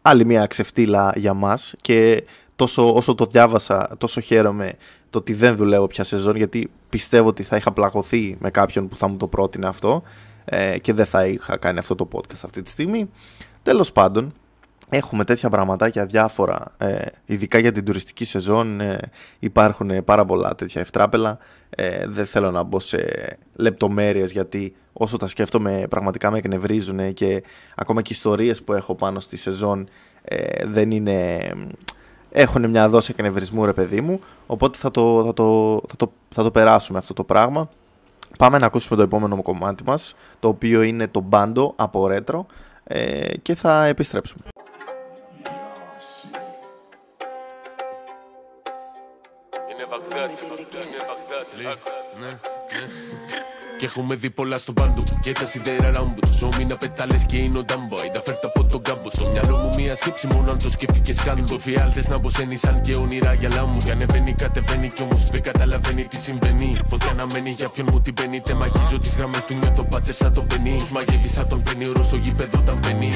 άλλη μια ξεφτύλα για μας και τόσο όσο το διάβασα τόσο χαίρομαι το ότι δεν δουλεύω πια σεζόν γιατί πιστεύω ότι θα είχα πλακωθεί με κάποιον που θα μου το πρότεινε αυτό ε, και δεν θα είχα κάνει αυτό το podcast αυτή τη στιγμή. Τέλος πάντων, Έχουμε τέτοια πραγματάκια διάφορα, ε, ειδικά για την τουριστική σεζόν ε, υπάρχουν ε, πάρα πολλά τέτοια ευτράπελα. Ε, δεν θέλω να μπω σε λεπτομέρειες γιατί όσο τα σκέφτομαι πραγματικά με εκνευρίζουν και ακόμα και οι ιστορίες που έχω πάνω στη σεζόν ε, δεν είναι... Έχουν μια δόση εκνευρισμού ρε παιδί μου, οπότε θα το, θα το, θα το, θα το περάσουμε αυτό το πράγμα. Πάμε να ακούσουμε το επόμενο κομμάτι μας, το οποίο είναι το μπάντο από ρέτρο ε, και θα επιστρέψουμε.
Είναι Βαγδάτη, είναι Βαγδάτη. Ναι, ναι. Και έχουμε δει πολλά στο πάντο μου Και τα σιδέρα ράμπου του Σώμη να πετάλες και είναι ο Ντάμπο. Είδα φέρτα από τον κάμπο. Στο μυαλό μου μία σκέψη μόνο αν το σκέφτηκες καν. Υποφιάλτες να μποσένισαν και όνειρα για λάμου. Και ανεβαίνει κατεβαίνει κι όμως δεν καταλαβαίνει τι συμβαίνει. Φωτιά να μένει για ποιον μου την παίρνει. Τε μαχίζω τις γραμμές του νιώθω πάτσες σαν τον πενί. Τους μαγεύει σαν τον πενί ορό στο γήπεδο όταν μπαίνει.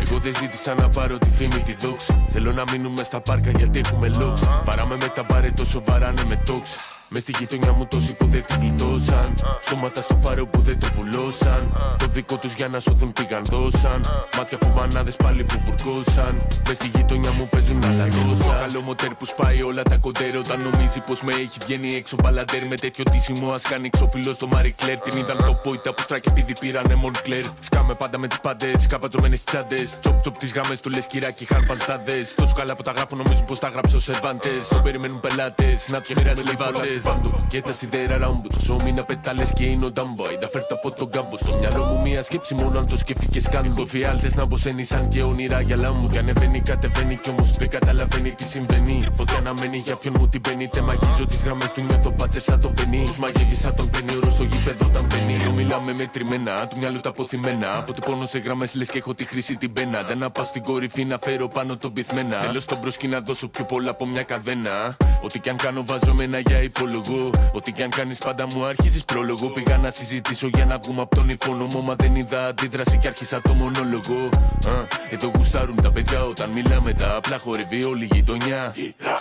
Εγώ δεν ζήτησα να πάρω τη φήμη τη δόξη Θέλω να μείνουμε στα πάρκα γιατί έχουμε λόξ. Παράμε με τα μπάρε τόσο βαράνε με τόξ με στη γειτονιά μου τόσοι που δεν την γλιτώσαν. Σώματα στο φάρο που δεν το βουλώσαν. Το δικό τους για να σωθούν πήγαν δώσαν. Μάτια από μανάδες πάλι που βουρκώσαν. Μες στη γειτονιά μου παίζουν άλλα γλώσσα. Καλό μοτέρ που σπάει όλα τα κοντέρ. Όταν νομίζει πως με έχει βγαίνει έξω μπαλαντέρ. Με τέτοιο τίσιμο ας κάνει ξοφυλό στο Μάρι Κλέρ. Την είδαν το πόητα που στράκι επειδή πήρανε Μον Κλέρ. Σκάμε πάντα με τις πάντες. Καβατζωμένε τσάντες. Τσοπ τσοπ τις γάμες του λες κυράκι είχαν παλτάδε. Τόσο καλά που τα γράφω νομίζουν πως τα γράψω σε βάντε. Το περιμένουν πελάτες. Να τους μοιράσει λιβάτε. Πάντο Και τα σιδέρα ράμπου του Σώμη να πετάλες και είναι ο ντάμπο Είδα φέρτα από τον κάμπο Στο μυαλό μου μία σκέψη μόνο αν το σκέφτηκες καν Οι φιάλτες να μποσένει σαν και όνειρα για λάμου. Και ανεβαίνει κατεβαίνει κι όμως δεν καταλαβαίνει τι συμβαίνει. Φωτιά να μένει για ποιον μου την παίρνει. Τεμαχίζω τις γραμμές του με το πάτσε σαν το πενί. Τους μαγεύεις σαν τον πενί oro στο γήπεδο όταν μπαίνει. Εδώ μιλάμε μετρημένα του μυαλού τα αποθυμένα. Από το πόνο σε γραμμές λες και έχω τη χρήση την πένα. Δεν να πάω στην κορυφή να φέρω πάνω τον πυθμένα. Θέλω στον μπροσκι να δώσω πιο πολλά από μια καδένα. Ό,τι κι αν κάνω βάζω με ένα για υπολογό Ό,τι κι αν κάνεις πάντα μου αρχίζεις πρόλογο. Πήγα να συζητήσω για να βγούμε από τον υπόνομο. Μα δεν είδα αντίδραση και άρχισα το μονόλογο. Α, Εδώ γουστάρουν τα παιδιά όταν μιλάμε. Τα απλά χορεύει όλη η γειτονιά.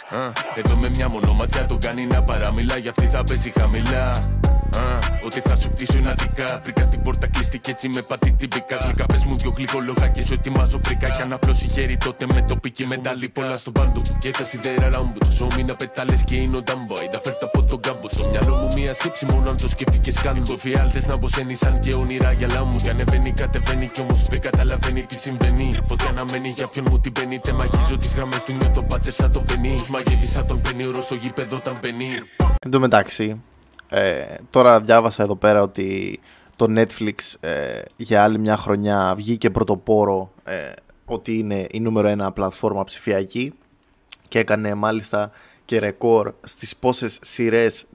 Α, Εδώ με μια μονοματιά τον κάνει να παραμιλά. Για αυτή θα πέσει χαμηλά Α, Ότι θα σου πτήσω είναι αδικά Βρήκα την πόρτα κλειστή έτσι με πατή την πικά Γλυκά πες μου δυο γλυκόλογα και σου ετοιμάζω φρικά. Κι αν απλώσει χέρι τότε με το πίκι μετάλλι πολλά στο πάντο. Και τα σιδέρα ράμπου του σώμη να πετάλες και είναι ο ντάμπο. Είδα φέρτα από τον κάμπο στο μυαλό μου μία σκέψη μόνο αν το σκέφτηκες καν. Το φιάλτες να μποσένει σαν και όνειρα για λάμου. Κι ανεβαίνει κατεβαίνει κι όμως δεν καταλαβαίνει τι συμβαίνει. Φωτιά να μένει για ποιον μου την παίρνει Τεμαχίζω τις γραμμές του νιώθω πάτσε σαν το πενί. Τους μαγεύει σαν τον πενί oro στο γήπεδο όταν μπαίνει
Εν τω μεταξύ, ε, τώρα διάβασα εδώ πέρα ότι το Netflix ε, για άλλη μια χρονιά βγήκε πρωτοπόρο ε, ότι είναι η νούμερο ένα πλατφόρμα ψηφιακή και έκανε μάλιστα και ρεκόρ στις πόσες σειρές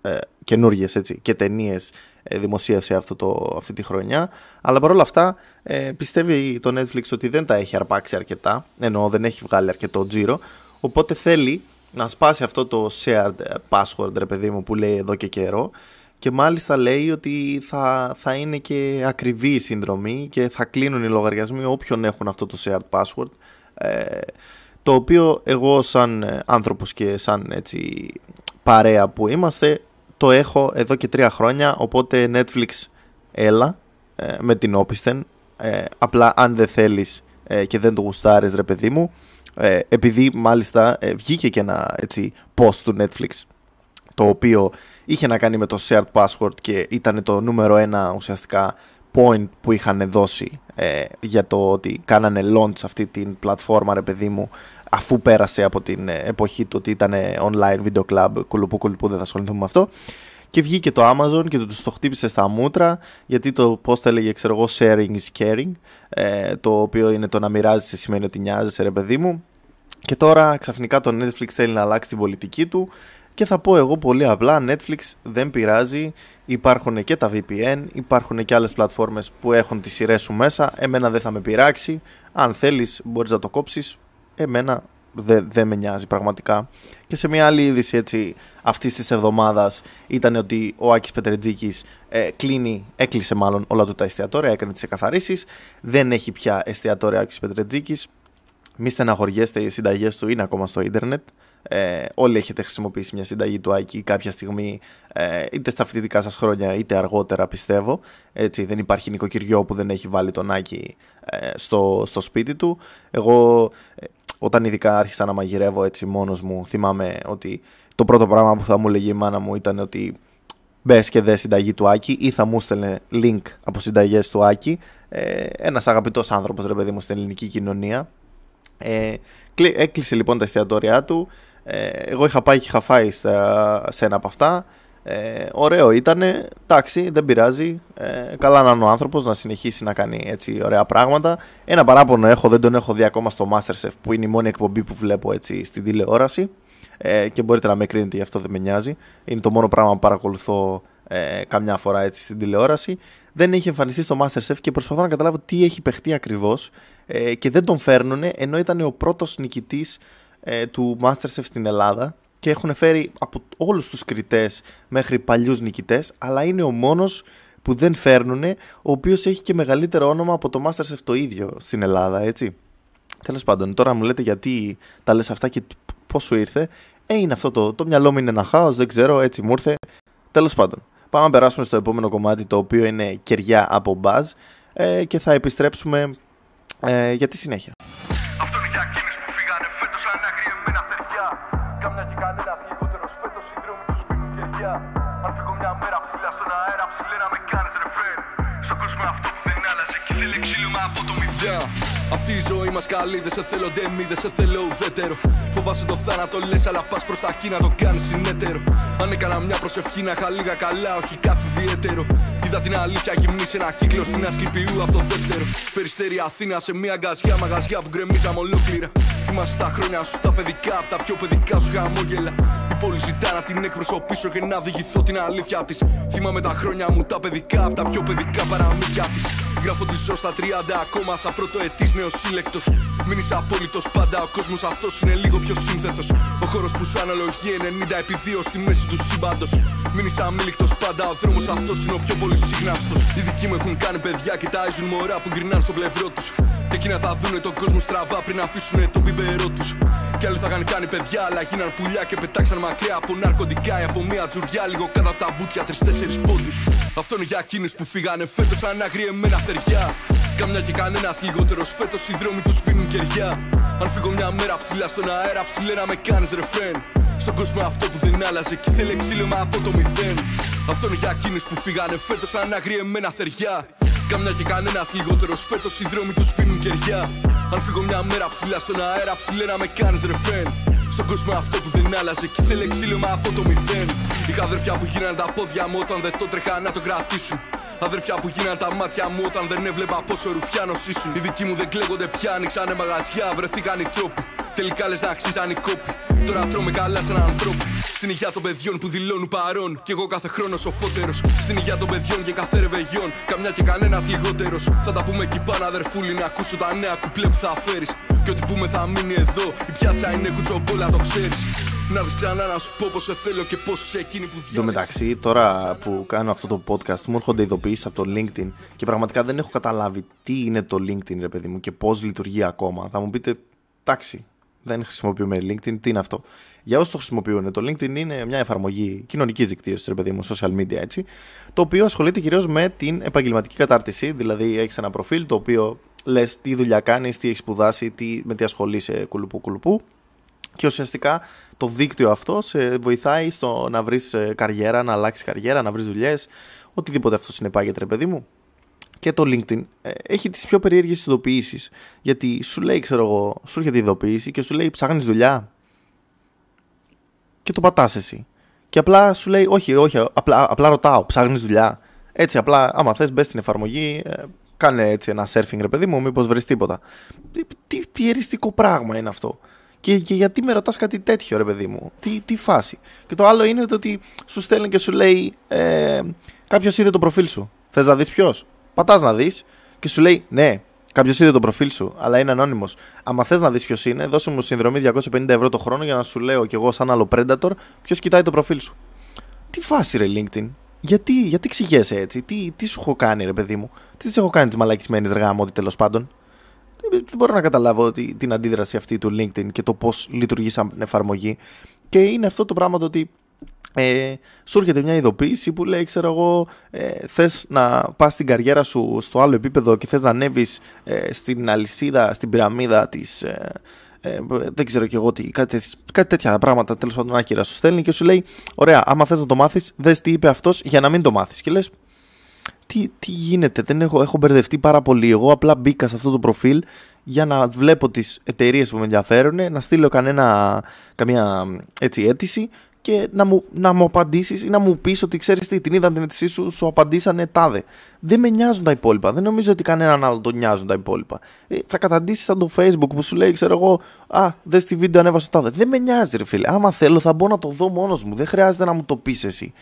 ε, καινούριε και ταινίες ε, δημοσίευσε αυτό το, αυτή τη χρονιά. Αλλά παρόλα αυτά ε, πιστεύει το Netflix ότι δεν τα έχει αρπάξει αρκετά, ενώ δεν έχει βγάλει αρκετό τζίρο. Οπότε θέλει να σπάσει αυτό το shared password, ρε παιδί μου, που λέει εδώ και καιρό. Και μάλιστα λέει ότι θα, θα είναι και ακριβή η συνδρομή και θα κλείνουν οι λογαριασμοί όποιον έχουν αυτό το shared password. Ε, το οποίο εγώ σαν ε, άνθρωπος και σαν έτσι παρέα που είμαστε το έχω εδώ και τρία χρόνια οπότε Netflix έλα ε, με την όπισθεν ε, απλά αν δεν θέλεις ε, και δεν το γουστάρεις ρε παιδί μου. Ε, επειδή μάλιστα βγήκε και ένα έτσι post του Netflix το οποίο είχε να κάνει με το shared password και ήταν το νούμερο ένα ουσιαστικά point που είχαν δώσει για το ότι κάνανε launch αυτή την πλατφόρμα ρε παιδί μου αφού πέρασε από την εποχή του ότι ήταν online video club κουλουπού κουλουπού δεν θα ασχοληθούμε με αυτό και βγήκε το Amazon και το, το χτύπησε στα μούτρα γιατί το πώς το έλεγε ξέρω εγώ sharing is caring ε, το οποίο είναι το να μοιράζεσαι σημαίνει ότι νοιάζεσαι ρε παιδί μου. Και τώρα ξαφνικά το Netflix θέλει να αλλάξει την πολιτική του και θα πω εγώ πολύ απλά Netflix δεν πειράζει υπάρχουν και τα VPN υπάρχουν και άλλες πλατφόρμες που έχουν τις σειρές σου μέσα εμένα δεν θα με πειράξει αν θέλεις μπορείς να το κόψεις εμένα δεν δε με νοιάζει πραγματικά. Και σε μια άλλη είδηση έτσι αυτής της εβδομάδας ήταν ότι ο Άκης Πετρετζίκης ε, κλείνει, έκλεισε μάλλον όλα του τα εστιατόρια, έκανε τις εκαθαρίσεις. Δεν έχει πια εστιατόρια Άκης Πετρετζίκης. Μη στεναχωριέστε, οι συνταγές του είναι ακόμα στο ίντερνετ. Ε, όλοι έχετε χρησιμοποιήσει μια συνταγή του Άκη κάποια στιγμή, ε, είτε στα φοιτητικά σας χρόνια είτε αργότερα πιστεύω. Έτσι, δεν υπάρχει νοικοκυριό που δεν έχει βάλει τον Άκη ε, στο, στο σπίτι του. Εγώ ε, όταν ειδικά άρχισα να μαγειρεύω έτσι μόνος μου, θυμάμαι ότι το πρώτο πράγμα που θα μου λέγει η μάνα μου ήταν ότι μπες και δες συνταγή του Άκη ή θα μου στέλνε link από συνταγές του Άκη. Ε, Ένας αγαπητός άνθρωπος, ρε παιδί μου, στην ελληνική κοινωνία. Ε, έκλεισε λοιπόν τα εστιατόρια του. Ε, εγώ είχα πάει και είχα φάει σε ένα από αυτά. Ε, ωραίο ήταν, εντάξει, δεν πειράζει. Ε, καλά να είναι ο άνθρωπος να συνεχίσει να κάνει έτσι ωραία πράγματα. Ένα παράπονο έχω, δεν τον έχω δει ακόμα στο Masterchef, που είναι η μόνη εκπομπή που βλέπω έτσι στην τηλεόραση. Ε, και μπορείτε να με κρίνετε, γι' αυτό δεν με νοιάζει. Είναι το μόνο πράγμα που παρακολουθώ ε, καμιά φορά έτσι στην τηλεόραση. Δεν έχει εμφανιστεί στο Masterchef και προσπαθώ να καταλάβω τι έχει παιχτεί ακριβώς. Ε, και δεν τον φέρνουν ενώ ήταν ο πρώτος νικητής ε, του Masterchef στην Ελλάδα και έχουν φέρει από όλους τους κριτές μέχρι παλιούς νικητές αλλά είναι ο μόνος που δεν φέρνουν ο οποίος έχει και μεγαλύτερο όνομα από το Masterchef το ίδιο στην Ελλάδα έτσι. Τέλος πάντων τώρα μου λέτε γιατί τα λες αυτά και πώς σου ήρθε. Ε είναι αυτό το, το μυαλό μου είναι ένα χάος δεν ξέρω έτσι μου ήρθε. Τέλος πάντων πάμε να περάσουμε στο επόμενο κομμάτι το οποίο είναι κεριά από μπαζ ε, και θα επιστρέψουμε ε, για τη συνέχεια.
Φίλε ξύλου με
Αυτή η ζωή μας καλή, δεν σε θέλω ντέμι, δεν σε θέλω ουδέτερο. Φοβάσαι το θάνατο, λες, αλλά πας προς τα εκεί να το κάνεις συνέτερο. Αν έκανα μια προσευχή να είχα λίγα καλά, όχι κάτι ιδιαίτερο. Είδα την αλήθεια γυμνή σε ένα κύκλο στην Ασκηπιού από το δεύτερο. Περιστέρι Αθήνα σε μια γκαζιά, μαγαζιά που γκρεμίζαμε ολόκληρα. Θυμάσαι τα χρόνια σου τα παιδικά, από τα πιο παιδικά σου χαμόγελα. Η πόλη ζητά να την εκπροσωπήσω και να διηγηθώ την αλήθεια της. Θυμάμαι τα χρόνια μου τα παιδικά, από τα πιο παιδικά παραμύθια της. Γράφω τη ζω στα 30 ακόμα σαν πρωτοετή νέος σύλλεκτος. Μην είσαι απόλυτος πάντα, ο κόσμος αυτός είναι λίγο πιο σύνθετος. Ο χώρος που σου αναλογεί 90 επί 2 στη μέση του σύμπαντος. Μην είσαι αμήλικτος πάντα, ο δρόμος αυτός είναι ο πιο πολύ συγνάστος. Οι δικοί μου έχουν κάνει παιδιά και τάιζουν μωρά που γυρνάνε στο πλευρό τους. Και εκείνα θα δούνε τον κόσμο στραβά πριν αφήσουν τον πιπερό τους. Κι άλλοι θα είχαν κάνει παιδιά, αλλά γίναν πουλιά και πετάξαν μακριά από ναρκωτικά ή από μια τζουριά λίγο κάτω από τα μπουτια τρει τρει-τέσσερι πόντους. Αυτό είναι για εκείνου που φύγανε φέτος αναγριεμένα θεριά. Καμιά και κανένας λιγότερος φέτος οι δρόμοι τους σβήνουν κεριά. Αν φύγω μια μέρα ψηλά στον αέρα, ψηλέ να με κάνεις ρεφρέν. Στον κόσμο αυτό που δεν άλλαζε και θέλει ξύλωμα από το μηδέν. Αυτό είναι για εκείνους που φύγανε φέτος αναγριεμένα θεριά. Καμιά και κανένας λιγότερος φέτος οι δρόμοι τους σβήνουν κεριά. Αν φύγω μια μέρα ψηλά στον αέρα, ψηλέ να με κάνεις ρεφρέν. Στον κόσμο αυτό που δεν άλλαζε και θέλει ξύλωμα από το μηδέν. Είχα αδέρφια που γίνανε τα πόδια μου όταν δεν το τρέχα να το κρατήσουν. Αδέρφια που γίνανε τα μάτια μου όταν δεν έβλεπα πόσο ρουφιάνος ήσουν. Οι δικοί μου δεν κλαίγονται πια, ανοίξανε μαγαζιά, βρεθήκαν οι τρόποι. Τελικά λες να αξίζαν οι κόποι. Τώρα τρώμε καλά σαν ανθρώπου. Στην υγεία των παιδιών που δηλώνουν παρόν. Κι εγώ κάθε χρόνο σοφότερος. Στην υγεία των παιδιών και κάθε ρεβεγιόν. Καμιά και κανένας λιγότερος. Θα τα πούμε εκεί πάνω, αδερφούλη, να ακούσω τα νέα κουπλέ που θα φέρεις. Και ό,τι πούμε θα μείνει εδώ. Η πιάτσα είναι κουτσομπόλα, το ξέρεις. Να δει ξανά να σου πω πως σε θέλω και πώ σε εκείνη που
Εν τω μεταξύ, τώρα που κάνω αυτό το podcast, μου έρχονται ειδοποιήσεις από το LinkedIn και πραγματικά δεν έχω καταλάβει τι είναι το LinkedIn, ρε παιδί μου, και πώς λειτουργεί ακόμα. Θα μου πείτε, εντάξει, δεν χρησιμοποιούμε LinkedIn, τι είναι αυτό; Για όσους το χρησιμοποιούν, το LinkedIn είναι μια εφαρμογή κοινωνικής δικτύωσης, ρε παιδί μου, social media έτσι, το οποίο ασχολείται κυρίως με την επαγγελματική κατάρτιση. Δηλαδή, έχεις ένα προφίλ το οποίο λες τι δουλειά κάνεις, τι έχεις σπουδάσει, τι, με τι ασχολείσαι, κουλουπού κουλουπού. Και ουσιαστικά το δίκτυο αυτό σε βοηθάει στο να βρεις καριέρα, να αλλάξεις καριέρα, να βρεις δουλειές, οτιδήποτε αυτό συνεπάγεται, ρε παιδί μου. Και το LinkedIn ε, έχει τις πιο περίεργες ειδοποιήσεις. Γιατί σου λέει, ξέρω εγώ, σου έρχεται η ειδοποίηση και σου λέει ψάχνεις δουλειά. Και το πατάς εσύ. Και απλά σου λέει, Όχι, όχι, απλά, απλά ρωτάω, ψάχνεις δουλειά. Έτσι, απλά, άμα θες, μπες στην εφαρμογή, ε, κάνε έτσι ένα surfing, ρε παιδί μου, μήπως βρεις τίποτα. Τι, τι πιεριστικό πράγμα είναι αυτό. Και, και γιατί με ρωτάς κάτι τέτοιο, ρε παιδί μου; Τι, τι φάση; Και το άλλο είναι το ότι σου στέλνει και σου λέει ε, Κάποιος είδε το προφίλ σου. Θες να δεις ποιος; Πατάς να δεις και σου λέει Ναι, κάποιος είδε το προφίλ σου, αλλά είναι ανώνυμος. Αν θες να δεις ποιος είναι, δώσε μου συνδρομή 250 ευρώ το χρόνο για να σου λέω κι εγώ, σαν άλλο Predator, ποιος κοιτάει το προφίλ σου. Τι φάση, ρε LinkedIn; Γιατί, γιατί ξηγέσαι έτσι, τι, τι σου έχω κάνει, ρε παιδί μου; Τι τι έχω κάνει τις μαλακισμένες ρεγάμο, ότι τέλος πάντων; Δεν μπορώ να καταλάβω την αντίδραση αυτή του LinkedIn και το πώς λειτουργεί σαν εφαρμογή. Και είναι αυτό το πράγμα το ότι ε, σου έρχεται μια ειδοποίηση που λέει, ξέρω εγώ, ε, θες να πας την καριέρα σου στο άλλο επίπεδο και θες να ανέβεις ε, στην αλυσίδα, στην πυραμίδα της... Ε, ε, δεν ξέρω κι εγώ τι, κάτι, κάτι τέτοια πράγματα τέλος πάντων άκυρα σου στέλνει και σου λέει ωραία άμα θες να το μάθεις δες τι είπε αυτός για να μην το μάθεις και λες τι, τι γίνεται, δεν έχω, έχω μπερδευτεί πάρα πολύ. Εγώ απλά μπήκα σε αυτό το προφίλ για να βλέπω τις εταιρείες που με ενδιαφέρουν, να στείλω κανένα, καμία έτσι, αίτηση και να μου, να μου απαντήσεις ή να μου πεις ότι ξέρεις τι, την είδαν την αίτησή σου, σου απαντήσανε τάδε. Δεν με νοιάζουν τα υπόλοιπα. Δεν νομίζω ότι κανέναν άλλο τον νοιάζουν τα υπόλοιπα. Ε, θα καταντήσεις σαν το Facebook που σου λέει, ξέρω εγώ, Α, δες τη βίντεο ανέβασε το τάδε. Δεν με νοιάζει, ρε φίλε. Άμα θέλω, θα μπω να το δω μόνος μου. Δεν χρειάζεται να μου το πεις εσύ.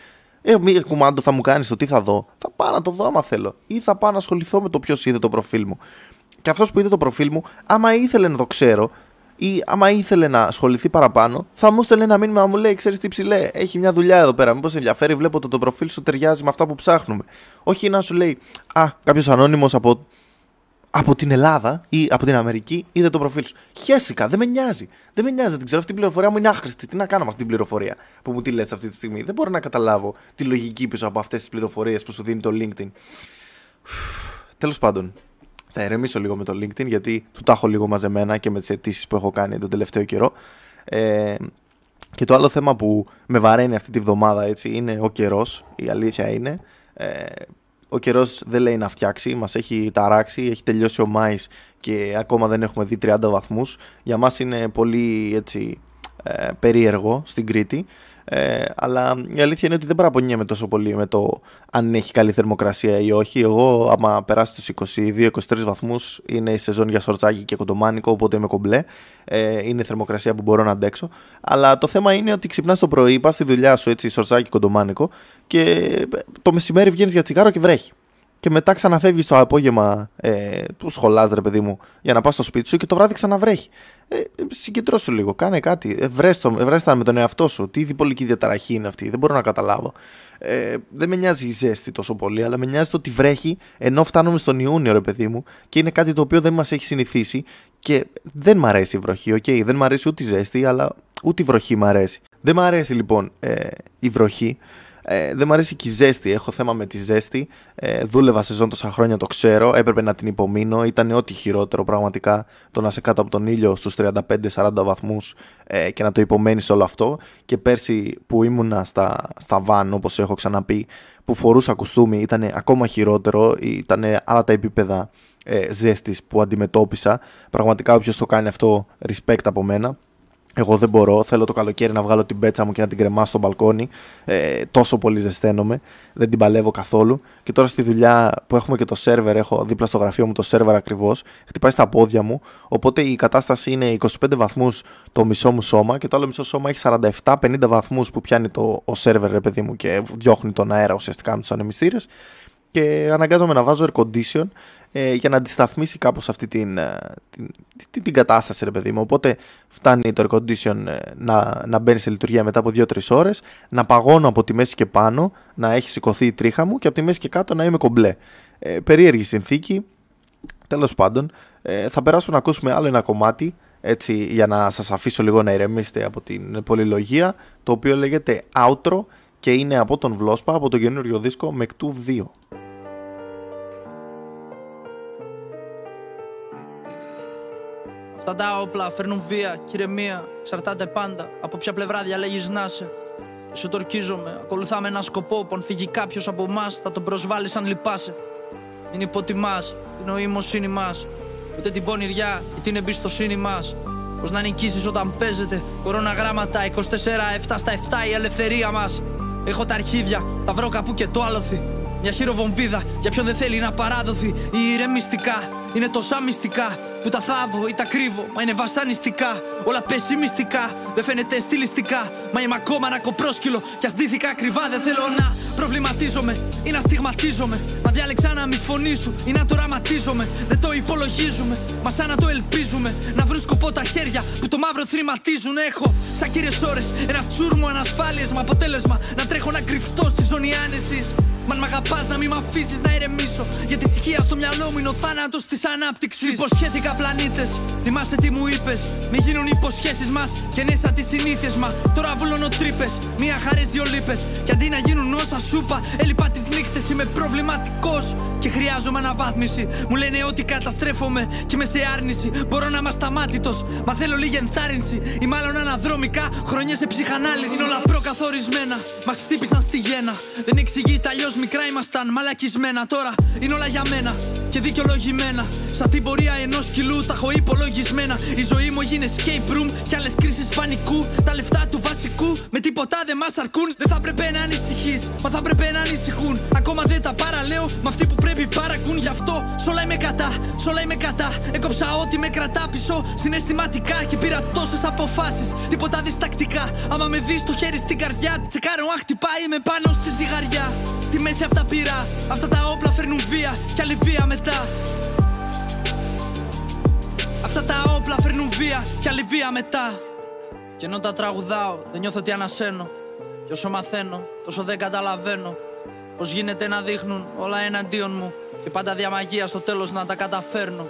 Ε, μία κουμάντο θα μου κάνεις το τι θα δω. Θα πάω να το δω άμα θέλω. Ή θα πάω να ασχοληθώ με το ποιος είδε το προφίλ μου. Και αυτός που είδε το προφίλ μου, άμα ήθελε να το ξέρω ή άμα ήθελε να ασχοληθεί παραπάνω, θα μου στέλνει ένα μήνυμα να μου λέει: Ξέρεις τι ψηλέ, έχει μια δουλειά εδώ πέρα. Μήπως ενδιαφέρει, βλέπω ότι το προφίλ σου ταιριάζει με αυτά που ψάχνουμε. Όχι να σου λέει: Α, κάποιος ανώνυμος από από την Ελλάδα ή από την Αμερική είδε το προφίλ σου. Χαίστηκα, δεν με νοιάζει. Δεν με νοιάζει, δεν ξέρω. Αυτή η πληροφορία μου είναι άχρηστη. Τι να κάνω με αυτή την πληροφορία που μου τη λες αυτή τη στιγμή; Δεν μπορώ να καταλάβω τη λογική πίσω από αυτές τις πληροφορίες που σου δίνει το LinkedIn. Τέλος πάντων, θα ερεμήσω λίγο με το LinkedIn γιατί του τα έχω λίγο μαζεμένα και με τις αιτήσεις που έχω κάνει τον τελευταίο καιρό. Ε, και το άλλο θέμα που με βαραίνει αυτή τη βδομάδα έτσι, είναι ο καιρός. Η αλήθεια είναι. Ε, ο καιρός δεν λέει να φτιάξει. Μας έχει ταράξει, έχει τελειώσει ο Μάης και ακόμα δεν έχουμε δει 30 βαθμούς. Για μας είναι πολύ έτσι, ε, περίεργο στην Κρήτη. Ε, αλλά η αλήθεια είναι ότι δεν παραπονιέμαι τόσο πολύ με το αν έχει καλή θερμοκρασία ή όχι. Εγώ, άμα περάσει τους 22-23 βαθμούς, είναι η σεζόν για σορτσάκι και κοντομάνικο, οπότε είμαι κομπλέ. Ε, είναι θερμοκρασία που μπορώ να αντέξω. Αλλά το θέμα είναι ότι ξυπνάς το πρωί, πας στη δουλειά σου έτσι, σορτσάκι κοντομάνικο και το μεσημέρι βγαίνεις για τσιγάρο και βρέχει και μετά ξαναφεύγεις το απόγευμα ε, του σχολάς, ρε παιδί μου, για να πας στο σπίτι σου και το βράδυ ξαναβρέχει. Ε, συγκεντρώσου λίγο, κάνε κάτι. Ε, βρες τα με τον εαυτό σου. Τι διπολική διαταραχή είναι αυτή, δεν μπορώ να καταλάβω. Ε, δεν με νοιάζει η ζέστη τόσο πολύ, αλλά με νοιάζει το ότι βρέχει ενώ φτάνουμε στον Ιούνιο, ρε παιδί μου, και είναι κάτι το οποίο δεν μας έχει συνηθίσει και δεν μ' αρέσει η βροχή. OK, okay, δεν μ' αρέσει ούτε η ζέστη, αλλά ούτε η βροχή μ' αρέσει. Δεν μ' αρέσει λοιπόν ε, η βροχή. Ε, δεν μου αρέσει και η ζέστη. Έχω θέμα με τη ζέστη. Ε, δούλευα σεζόν τόσα χρόνια, το ξέρω. Έπρεπε να την υπομείνω. Ήταν ό,τι χειρότερο πραγματικά το να είσαι κάτω από τον ήλιο στους 35-40 βαθμούς ε, και να το υπομένεις όλο αυτό. Και πέρσι που ήμουνα στα, στα βαν, όπως έχω ξαναπεί, που φορούσα κουστούμι, ήταν ακόμα χειρότερο. Ήταν άλλα τα επίπεδα ε, ζέστης που αντιμετώπισα. Πραγματικά όποιος το κάνει αυτό, respect από μένα. Εγώ δεν μπορώ. Θέλω το καλοκαίρι να βγάλω την πέτσα μου και να την κρεμάσω στο μπαλκόνι. Ε, τόσο πολύ ζεσταίνομαι. Δεν την παλεύω καθόλου. Και τώρα στη δουλειά που έχουμε και το σερβερ, έχω δίπλα στο γραφείο μου το σερβερ ακριβώς. Χτυπάει στα πόδια μου. Οπότε η κατάσταση είναι 25 βαθμούς το μισό μου σώμα και το άλλο μισό σώμα έχει 47-50 βαθμούς που πιάνει το ο σερβερ, ρε παιδί μου, και διώχνει τον αέρα ουσιαστικά με τους ανεμιστήρες και αναγκάζομαι να βάζω air condition ε, για να αντισταθμίσει κάπως αυτή την, ε, την, την, την, κατάσταση ρε παιδί μου. Οπότε φτάνει το air condition ε, να, να μπαίνει σε λειτουργία μετά από 2-3 ώρες, να παγώνω από τη μέση και πάνω, να έχει σηκωθεί η τρίχα μου και από τη μέση και κάτω να είμαι κομπλέ. Ε, περίεργη συνθήκη, τέλος πάντων. Ε, θα περάσουμε να ακούσουμε άλλο ένα κομμάτι έτσι, για να σας αφήσω λίγο να ηρεμήσετε από την πολυλογία, το οποίο λέγεται Outro και είναι από τον Βλόσπα από το καινούριο δίσκο Mektub 2.
Αυτά τα όπλα φέρνουν βία και ηρεμία. Ξαρτάται πάντα από ποια πλευρά διαλέγεις να είσαι. Και σου τορκίζομαι. Ακολουθάμε ένα σκοπό που αν φύγει κάποιος από εμάς θα τον προσβάλλεις αν λυπάσαι. Είναι υποτιμάς την νοημοσύνη μας. Ούτε την πονηριά ή την εμπιστοσύνη μας. Πώς να νικήσεις όταν παίζεται. Κορώνα γράμματα 24-7 στα 7 η ελευθερία μας. Έχω τα αρχίδια, τα βρω κάπου και το άλοθη. Μια χειροβομβίδα για ποιον δεν θέλει να παράδοθη. Η ηρεμιστικά είναι τόσα μυστικά που τα θάβω ή τα κρύβω. Μα είναι βασανιστικά, όλα πεσημιστικά. Δεν φαίνεται στιλιστικά. Μα είμαι ακόμα ένα κοπρόσκυλο. Κι ας ντύθηκα ακριβά, δεν θέλω να προβληματίζομαι ή να στιγματίζομαι. Μα διάλεξα να μη φωνήσω ή να το ραματίζομαι. Δεν το υπολογίζουμε, μα σαν να το ελπίζουμε. Να βρουν σκοπό τα χέρια που το μαύρο θρηματίζουν. Έχω σαν κύριες ώρες ένα τσούρμο ανασφάλειες. Μα αποτέλεσμα να τρέχω να κρυφτώ στη ζώνη άνεσης. Μα αν μ' αγαπάς να μην μ' αφήσεις να ηρεμήσω. Γιατί ησυχία στο μυαλό μου είναι ο θάνατος της ανάπτυξης. Υποσχέθηκα πλανήτες, θυμάσαι τι μου είπες. Μην γίνουν υποσχέσεις μας και ναι σαν τις συνήθειες μα. Τώρα βουλώνω τρύπες, μία χαρές, δύο λύπες. Και αντί να γίνουν όσα σούπα, έλειπα τις νύχτες. Είμαι προβληματικός και χρειάζομαι αναβάθμιση. Μου λένε ότι καταστρέφομαι και είμαι σε άρνηση. Μπορώ να είμαι ασταμάτητος, μα θέλω λίγη ενθάρρυνση. Ή μάλλον αναδρομικά, χρονιές σε ψυχανάλυση. Είναι όλα προκαθορισμένα, μας χτύπησαν στη γέννα. Δεν εξηγείται αλλιώς μικρά ήμασταν μαλακισμένα. Τώρα είναι όλα για μένα και δικαιολογημένα. Σαν την πορεία ενός κιλού τα έχω υπολογισμένα. Η ζωή μου έγινε escape room και άλλες κρίσεις πανικού. Τα λεφτά του βασικού με τίποτα δεν μας αρκούν. Δεν θα πρέπει να ανησυχείς, μα θα πρέπει να ανησυχούν. Ακόμα δεν τα παραλέω με αυτοί που πρέπει παρακούν. Γι' αυτό σ' όλα είμαι κατά, σ' όλα είμαι κατά. Έκοψα ό,τι με κρατά πίσω συναισθηματικά και πήρα τόσες αποφάσεις. Τίποτα διστακτικά. Άμα με δεις το χέρι στην καρδιά, τσεκάρω αν χτυπάει με πάνω στη ζυγαριά. Στη μέση απ' τα πυρά, αυτά τα όπλα φέρνουν βία και άλλη βία μετά. Αυτά τα όπλα φέρνουν βία και άλλη βία μετά. Και ενώ τα τραγουδάω, δεν νιώθω ότι ανασένω. Και όσο μαθαίνω, τόσο δεν καταλαβαίνω. Πώς γίνεται να δείχνουν όλα εναντίον μου. Και πάντα διαμαγεία στο τέλος να τα καταφέρνω.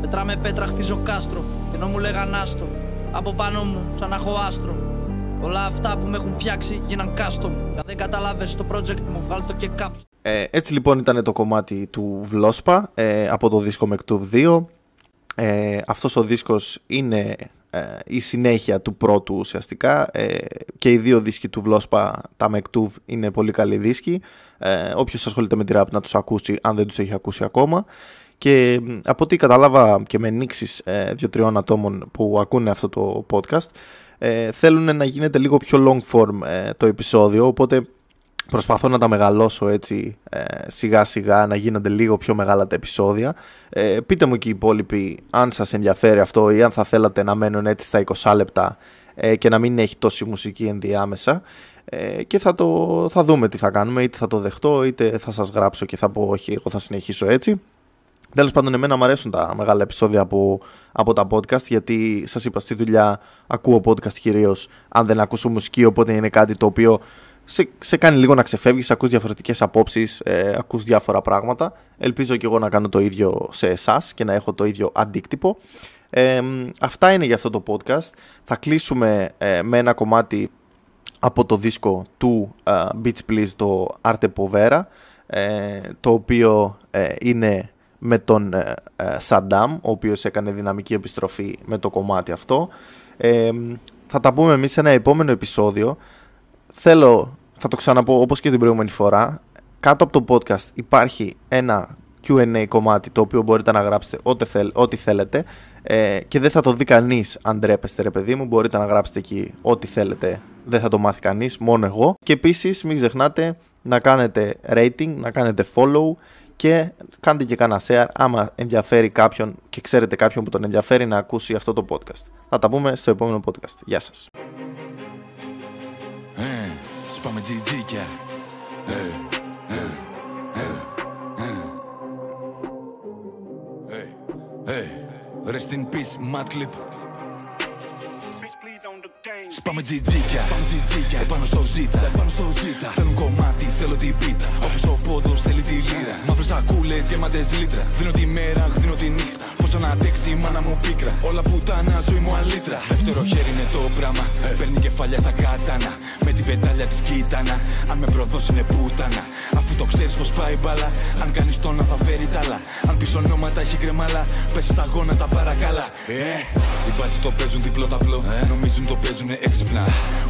Πέτρα πέτρα χτίζω κάστρο. Και ενώ μου λέγαν άστο, από πάνω μου σαν να έχω άστρο. Όλα αυτά που με έχουν φτιάξει γίναν custom. Και αν δεν καταλάβες το project μου, βγάλ το και κάψω.
Ε, έτσι λοιπόν ήταν το κομμάτι του Βλόσπα ε, από το δίσκο Mektub 2. Ε, αυτός ο δίσκος είναι ε, η συνέχεια του πρώτου ουσιαστικά ε, και οι δύο δίσκοι του Βλόσπα, τα Μεκτούβ, είναι πολύ καλοί δίσκοι. Ε, όποιος ασχολείται με τη ράπ να τους ακούσει αν δεν τους έχει ακούσει ακόμα. Και από ό,τι κατάλαβα και με νήξεις ε, δύο-τριών ατόμων που ακούνε αυτό το podcast, ε, θέλουν να γίνεται λίγο πιο long form ε, το επεισόδιο, οπότε προσπαθώ να τα μεγαλώσω έτσι ε, σιγά σιγά, να γίνονται λίγο πιο μεγάλα τα επεισόδια. Ε, πείτε μου και οι υπόλοιποι αν σας ενδιαφέρει αυτό ή αν θα θέλατε να μένουν έτσι στα 20 λεπτά ε, και να μην έχει τόση μουσική ενδιάμεσα. Ε, και θα, το, θα δούμε τι θα κάνουμε, είτε θα το δεχτώ, είτε θα σας γράψω και θα πω όχι, εγώ θα συνεχίσω έτσι. Τέλος πάντων, εμένα μου αρέσουν τα μεγάλα επεισόδια από, από τα podcast γιατί σας είπα στη δουλειά ακούω podcast κυρίως αν δεν ακούσω μουσική. Οπότε είναι κάτι το οποίο σε, σε κάνει λίγο να ξεφεύγεις, ακούς διαφορετικές απόψεις, ε, ακούς διάφορα πράγματα. Ελπίζω και εγώ να κάνω το ίδιο σε εσάς και να έχω το ίδιο αντίκτυπο. Ε, αυτά είναι για αυτό το podcast. Θα κλείσουμε ε, με ένα κομμάτι από το δίσκο του ε, Beach Please, το Arte Povera, ε, το οποίο είναι με τον Σαντάμ, ο οποίος έκανε δυναμική επιστροφή με το κομμάτι αυτό. θα τα πούμε εμείς σε ένα επόμενο επεισόδιο. Θέλω, θα το ξαναπώ όπως και την προηγούμενη φορά, κάτω από το podcast υπάρχει ένα Q&A κομμάτι το οποίο μπορείτε να γράψετε ό,τι, θέλ, ό,τι θέλετε. Ε, και δεν θα το δει κανείς αν ντρέπεστε ρε παιδί μου. Μπορείτε να γράψετε εκεί ό,τι θέλετε. Δεν θα το μάθει κανείς μόνο εγώ. Και επίσης μην ξεχνάτε να κάνετε rating, να κάνετε follow και κάντε και κανένα share άμα ενδιαφέρει κάποιον και ξέρετε κάποιον που τον ενδιαφέρει να ακούσει αυτό το podcast. Θα τα πούμε στο επόμενο podcast. Γεια σας.
Ε, σπάμε τζιτζίκια. Ε, ε, ε, ε. Rest in peace, Mad Clip. Σπάμε τζιτζίκια, σπάμε τζιτζίκια. Επάνω στο ζήτα, επάνω στο ζήτα. Θέλουν κομμάτι, θέλω την πίτα. Όπως ο πόντος θέλει τη λίρα Μαύρες σακούλες, γεμάτες λίτρα. Δίνω τη μέρα, δίνω τη νύχτα. Πόσο να αντέξει η μάνα μου πίκρα. Όλα που τα ζωή μου αλήτρα. Δεύτερο χέρι είναι το πράγμα. Παίρνει κεφάλια σαν κατάνα Με τη πετάλια της κοίτανα Αν με προδώσει είναι πούτανα Αφού το ξέρεις πως πάει μπάλα. Αν κάνεις τόνα θα φέρει τάλα. Αν πεις ονόματα έχει κρεμάλα. Πες στα γόνατα παρακάλα. Ε, οι μπάτσοι το παίζουν διπλό ταπλό ε. Νομίζουν το παίζουν έξυπνα.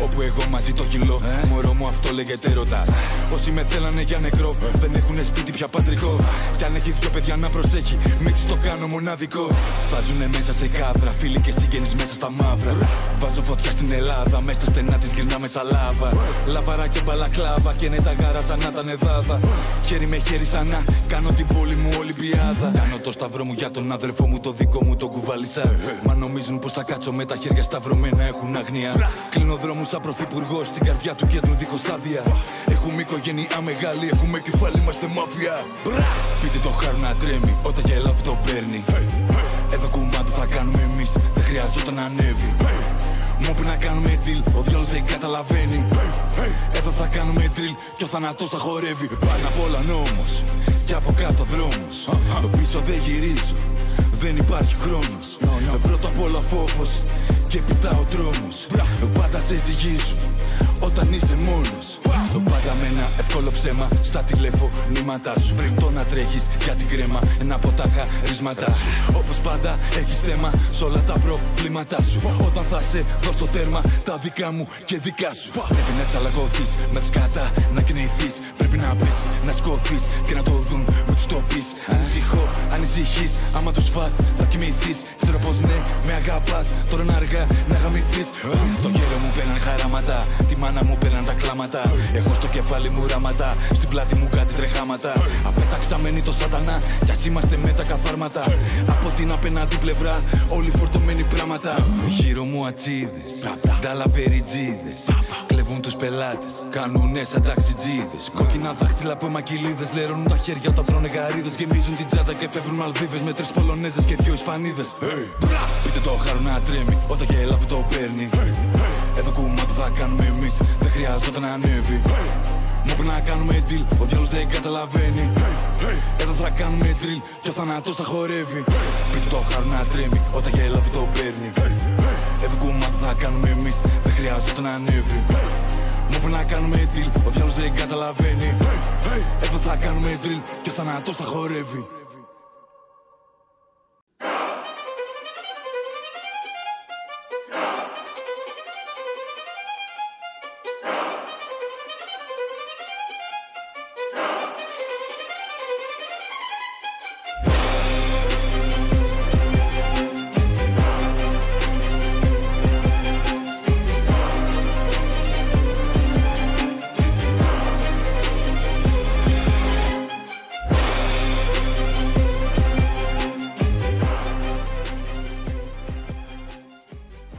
Όπου εγώ μαζί το κιλό ε; Μωρό μου αυτό λέγεται ρωτάς. Όσοι με θέλανε για νεκρό Δεν έχουν σπίτι πια πατρικό. Κι αν έχεις δυο παιδιά να προσέχει Μην το κάνω μοναδικό. Βάζουνε μέσα σε κάδρα Φίλοι και συγγενείς μέσα στα μαύρα. Βάζω φωτιά στην Ελλάδα Μέσα στα στενά της γυρνάμε σαν λάβα Λαβαρά και μπαλακλάβα Και είναι τα γάρα σαν να ήταν εδάδα. Χέρι με χέρι σαν να κάνω την πόλη μου Ολυμπιάδα Κάνω το σταυρό μου για τον αδερφό μου Το δικό μου το κουβάλισα. Μα νομίζουν πως θα κάτσω με τα χέρια σταυρωμένα έχουν αγνία Κλείνω δρόμους σαν πρωθυπουργό στην καρδιά του κέντρου δίχως άδεια. Έχουμε οικογένεια μεγάλη, έχουμε κεφάλι, είμαστε μάφια. Πείτε το χάρου να τρέμει όταν και λάβει το παίρνει. Εδώ κουμπάτο θα κάνουμε εμείς, δεν χρειάζεται να ανέβει. Μου πει να κάνουμε deal, ο διόλος δεν καταλαβαίνει. Εδώ θα κάνουμε drill και ο θανατός θα χορεύει. Πάνω απ' όλα νόμος και από κάτω δρόμος. Το πίσω δεν γυρίζω, δεν υπάρχει χρόνος. Πρώτο απ' όλα φόβος και πιτά ο τρόμος Πάντα σε ζυγίζουν όταν είσαι μόνος. Το πάντα με ένα εύκολο ψέμα στα τηλεφωνήματά σου. Πριν το να τρέχεις για την κρέμα ένα από τα χαρίσματά σου. Όπως πάντα έχεις θέμα σε όλα τα προβλήματά σου. Όταν θα σε δω στο τέρμα τα δικά μου και δικά σου. Πρέπει να τσαλακωθείς με τις κατά να κινηθείς. Πρέπει να πέσεις, να σκοθείς και να το δουν με τους το πεις Ανησυχώ, ανησυχείς, άμα τους φας θα κοιμηθείς. Ξέρω πως ναι, με αγαπάς, τώρα είναι αργά να γαμηθείς. Το γέρο μου πέραν χαράματα, τη μάνα μου πέραν τα κλάματα. Έχω στο κεφάλι μου ράματα, στην πλάτη μου κάτι τρεχάματα. Απέταξαμένοι το σατανά, κι ας είμαστε με τα καθάρματα. Από την απέναντι πλευρά, όλοι φορτωμένοι πράγματα. Γύρω μου ατσίδες, νταλαβεριτζίδες Κλεβούν τους πελάτες, κάνουνες σαν ταξιτζίδες Κόκκινα δάχτυλα από μακυλίδες, λερώνουν τα χέρια όταν τρώνε γαρίδες. Γεμίζουν την τσάντα και φεύγουν Μαλδίβες με τρεις Πολωνέζες και δυο Ισπανίδες. Πείτε το χάρο να τρέμει, όταν και έλαβε το παίρνει. Εδώ κουμάτο θα κάνουμε εμείς, δεν χρειάζεται να ανέβει. Μου πει να κάνουμε deal, ο διάλος δεν καταλαβαίνει. Εδώ θα κάνουμε drill και ο θάνατος θα χορεύει. Πείτε το χάρο να τρέμει, όταν και έλαβε το παίρνει. Εδώ κουμάτο θα κάνουμε εμείς, δεν χρειάζεται να ανέβει μου πει να κάνουμε deal, ο διάλος δεν καταλαβαίνει. Εδώ θα κάνουμε drill και ο θάνατος θα χορεύει